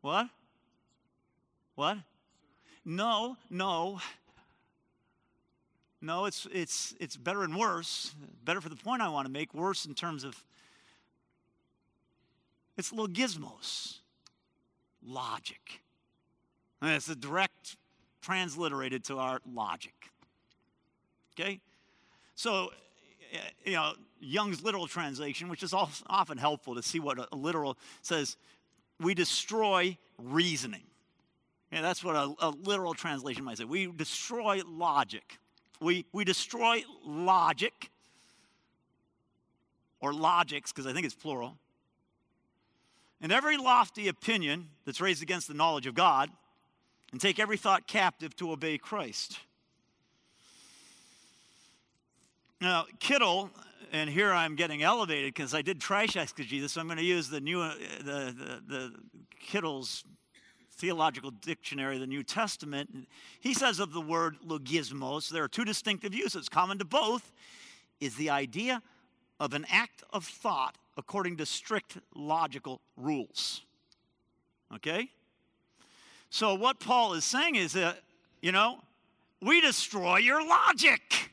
What? What? No, no. No, it's, it's, it's better and worse. Better for the point I want to make, worse in terms of it's logismos logic. And it's a direct transliterated to our logic. Okay? So, uh, you know, Young's literal translation, which is often helpful to see what a literal says, we destroy reasoning. Yeah, that's what a, a literal translation might say. We destroy logic. We, we destroy logic, or logics, because I think it's plural, and every lofty opinion that's raised against the knowledge of God, and take every thought captive to obey Christ. Now, Kittel, and here I'm getting elevated because I did trash exegesis, so I'm going to use the new, uh, the, the, the Kittel's theological dictionary of the New Testament. He says of the word logismos, there are two distinctive uses. Common to both is the idea of an act of thought according to strict logical rules. Okay? So, what Paul is saying is that, you know, we destroy your logic,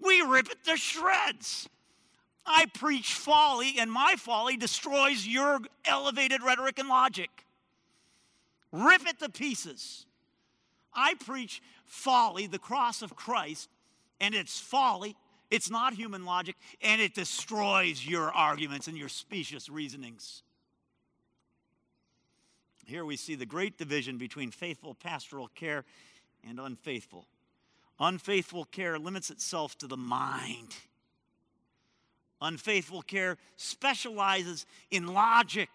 we rip it to shreds. I preach folly, and my folly destroys your elevated rhetoric and logic. Rip it to pieces. I preach folly, the cross of Christ, and it's folly. It's not human logic, and it destroys your arguments and your specious reasonings. Here we see the great division between faithful pastoral care and unfaithful. Unfaithful care limits itself to the mind. Unfaithful care specializes in logic,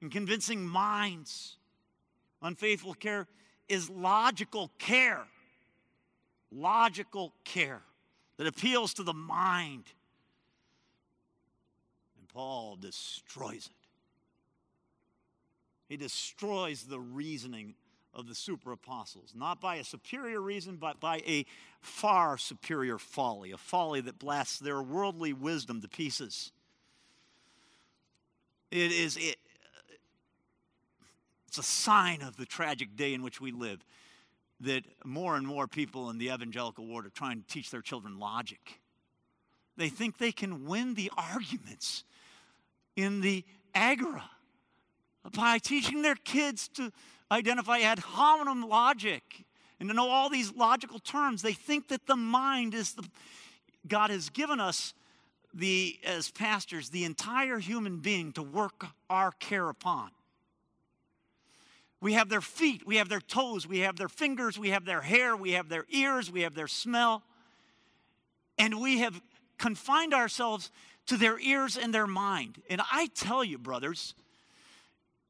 in convincing minds. Unfaithful care is logical care. Logical care that appeals to the mind. And Paul destroys it. He destroys the reasoning of the super apostles, not by a superior reason, but by a far superior folly, a folly that blasts their worldly wisdom to pieces. It is it, it's a sign of the tragic day in which we live that more and more people in the evangelical world are trying to teach their children logic. They think they can win the arguments in the agora by teaching their kids to identify ad hominem logic and to know all these logical terms. They think that the mind is the God has given us the as pastors the entire human being to work our care upon. We have their feet, we have their toes, we have their fingers, we have their hair, we have their ears, we have their smell. And we have confined ourselves to their ears and their mind. And I tell you, brothers,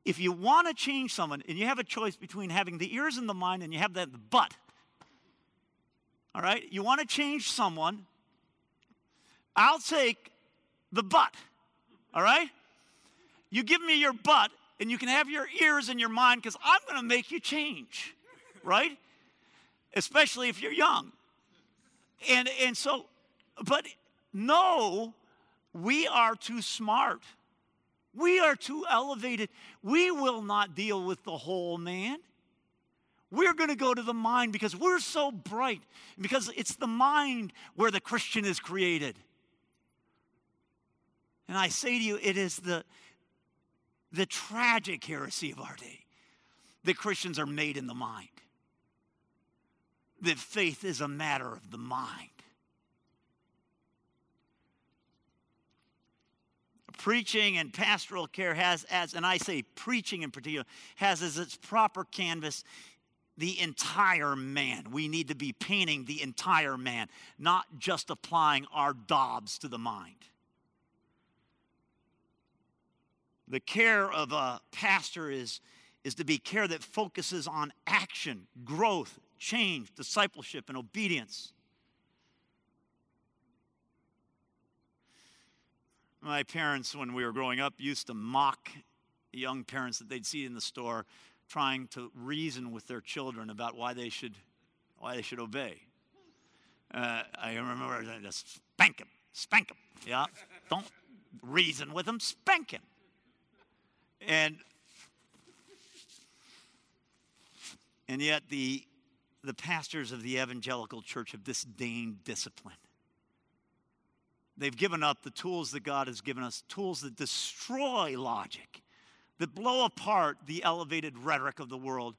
if you want to change someone and you have a choice between having the ears and the mind and you have that butt, all right, you want to change someone, I'll take the butt, all right? You give me your butt and you can have your ears and your mind because I'm going to make you change, right? Especially if you're young. And, and so, but no, we are too smart. We are too elevated. We will not deal with the whole man. We're going to go to the mind because we're so bright, because it's the mind where the Christian is created. And I say to you, it is the, the tragic heresy of our day that Christians are made in the mind, that faith is a matter of the mind. preaching and pastoral care has as, and I say preaching in particular, has as its proper canvas the entire man. We need to be painting the entire man, not just applying our daubs to the mind. The care of a pastor is, is to be care that focuses on action, growth, change, discipleship, and obedience. My parents, when we were growing up, used to mock young parents that they'd see in the store trying to reason with their children about why they should, why they should obey. Uh, I remember just spank him, spank him. Yeah, don't reason with him, spank him. And and yet the the pastors of the evangelical church have disdained discipline. They've given up the tools that God has given us, tools that destroy logic, that blow apart the elevated rhetoric of the world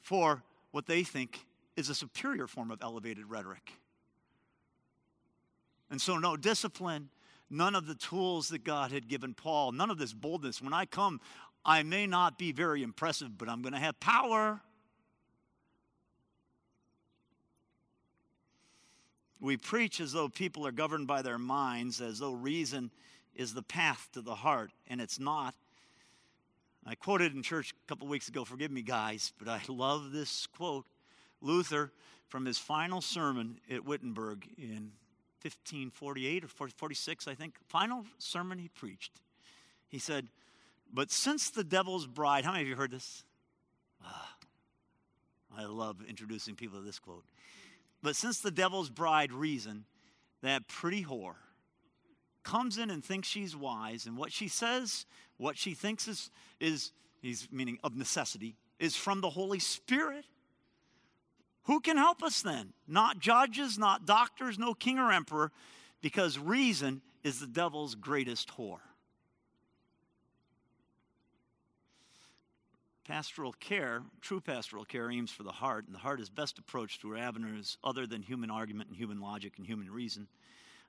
for what they think is a superior form of elevated rhetoric. And so, no discipline, none of the tools that God had given Paul, none of this boldness. When I come, I may not be very impressive, but I'm going to have power. We preach as though people are governed by their minds, as though reason is the path to the heart, and it's not. I quoted in church a couple weeks ago, forgive me, guys, but I love this quote Luther, from his final sermon at Wittenberg in 1548 or 46, I think, final sermon he preached, he said, But since the devil's bride, how many of you heard this? Ah, I love introducing people to this quote. But since the devil's bride reason, that pretty whore, comes in and thinks she's wise, and what she says, what she thinks is, is he's meaning of necessity, is from the Holy Spirit. Who can help us then? Not judges, not doctors, no king or emperor, because reason is the devil's greatest whore. Pastoral care, true pastoral care, aims for the heart, and the heart is best approached through avenues other than human argument and human logic and human reason.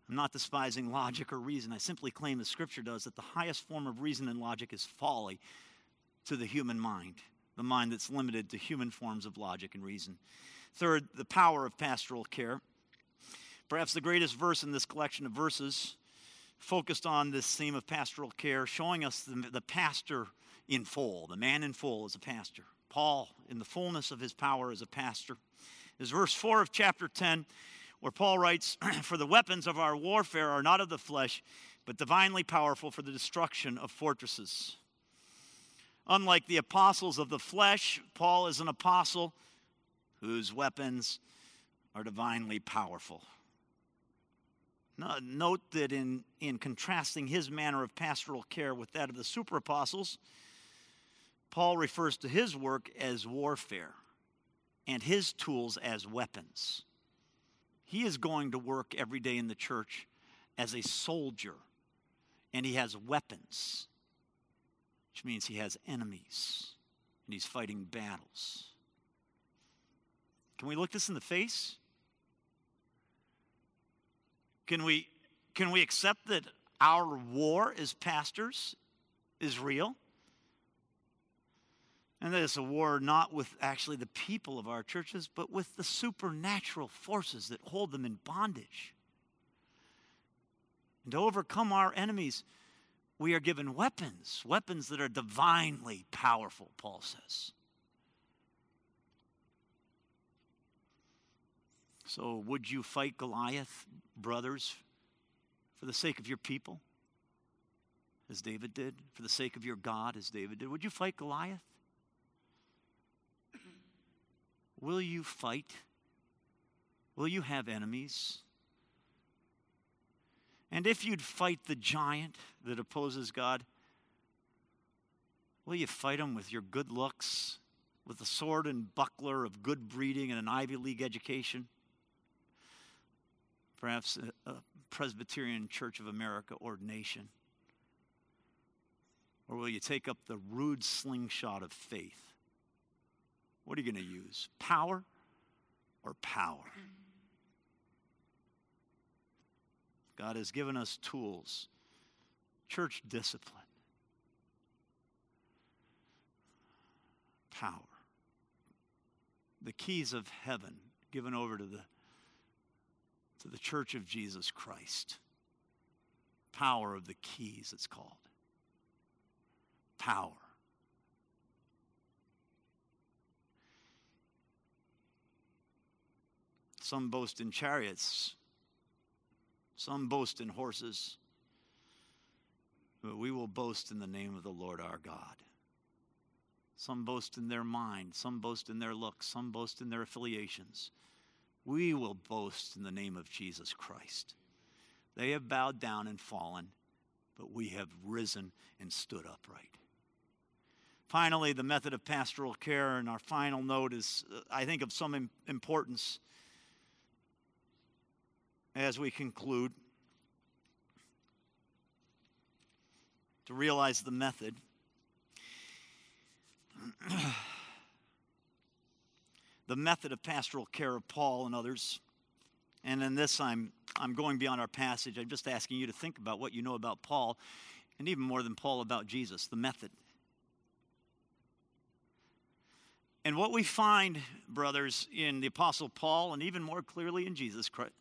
I'm not despising logic or reason. I simply claim, as Scripture does, that the highest form of reason and logic is folly to the human mind, the mind that's limited to human forms of logic and reason. Third, the power of pastoral care. Perhaps the greatest verse in this collection of verses focused on this theme of pastoral care, showing us the, the pastor in full, the man in full as a pastor. Paul, in the fullness of his power as a pastor, is verse 4 of chapter 10, where Paul writes, For the weapons of our warfare are not of the flesh, but divinely powerful for the destruction of fortresses. Unlike the apostles of the flesh, Paul is an apostle whose weapons are divinely powerful. Note that in, in contrasting his manner of pastoral care with that of the super apostles, Paul refers to his work as warfare and his tools as weapons. He is going to work every day in the church as a soldier, and he has weapons, which means he has enemies, and he's fighting battles. Can we look this in the face? Can we, can we accept that our war as pastors is real? And that it's a war not with actually the people of our churches, but with the supernatural forces that hold them in bondage. And to overcome our enemies, we are given weapons, weapons that are divinely powerful, Paul says. So, would you fight Goliath, brothers, for the sake of your people, as David did, for the sake of your God, as David did? Would you fight Goliath? Will you fight? Will you have enemies? And if you'd fight the giant that opposes God, will you fight him with your good looks, with the sword and buckler of good breeding and an Ivy League education? Perhaps a, a Presbyterian Church of America ordination? Or will you take up the rude slingshot of faith? What are you going to use? Power or power? God has given us tools, church discipline, power, the keys of heaven given over to the to the church of Jesus Christ. Power of the keys, it's called. Power. Some boast in chariots, some boast in horses, but we will boast in the name of the Lord our God. Some boast in their mind, some boast in their looks, some boast in their affiliations we will boast in the name of Jesus Christ. They have bowed down and fallen, but we have risen and stood upright. Finally, the method of pastoral care, and our final note is, uh, I think, of some importance as we conclude to realize the method. the method of pastoral care of Paul and others. And in this, I'm, I'm going beyond our passage. I'm just asking you to think about what you know about Paul, and even more than Paul, about Jesus, the method. And what we find, brothers, in the Apostle Paul, and even more clearly in Jesus Christ,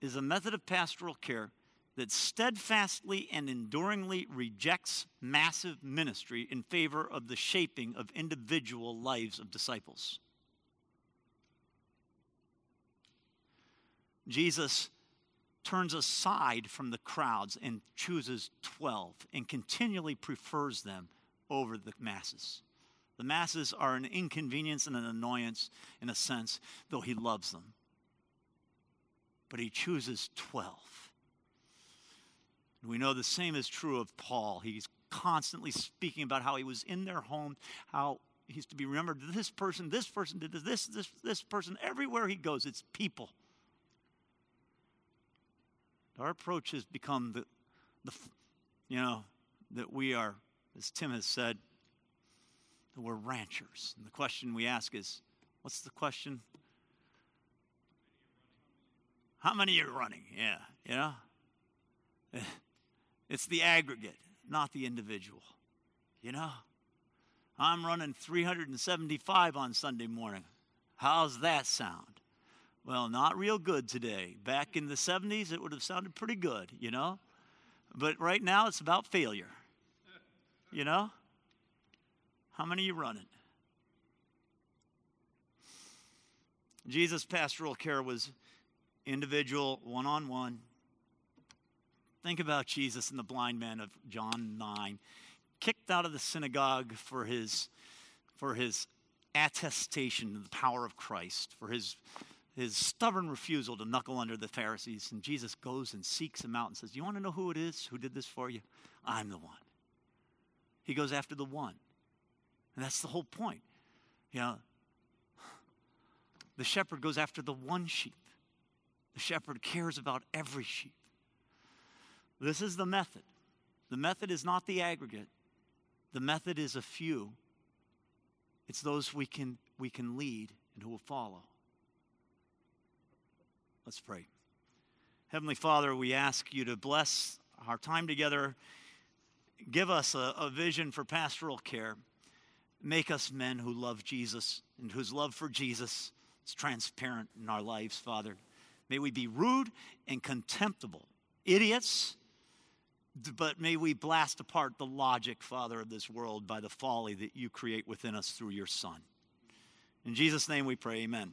is a method of pastoral care that steadfastly and enduringly rejects massive ministry in favor of the shaping of individual lives of disciples. Jesus turns aside from the crowds and chooses 12 and continually prefers them over the masses. The masses are an inconvenience and an annoyance in a sense, though he loves them. But he chooses 12. And We know the same is true of Paul. He's constantly speaking about how he was in their home, how he's to be remembered. This person, this person did this, this, this, this person. Everywhere he goes, it's people. Our approach has become the, the you know, that we are, as Tim has said, that we're ranchers. And the question we ask is, what's the question? How many are running? Yeah, you know? It's the aggregate, not the individual. You know? I'm running 375 on Sunday morning. How's that sound? Well, not real good today. Back in the 70s, it would have sounded pretty good, you know? But right now, it's about failure. You know? How many you running? Jesus' pastoral care was individual, one on one. Think about Jesus and the blind man of John 9, kicked out of the synagogue for his, for his attestation of the power of Christ, for his, his stubborn refusal to knuckle under the Pharisees. And Jesus goes and seeks him out and says, You want to know who it is who did this for you? I'm the one. He goes after the one. And that's the whole point. You know, the shepherd goes after the one sheep. The shepherd cares about every sheep. This is the method. The method is not the aggregate. The method is a few. It's those we can we can lead and who will follow. Let's pray. Heavenly Father, we ask you to bless our time together. Give us a, a vision for pastoral care. Make us men who love Jesus and whose love for Jesus is transparent in our lives, Father. May we be rude and contemptible, idiots, but may we blast apart the logic, Father, of this world by the folly that you create within us through your Son. In Jesus' name we pray, amen.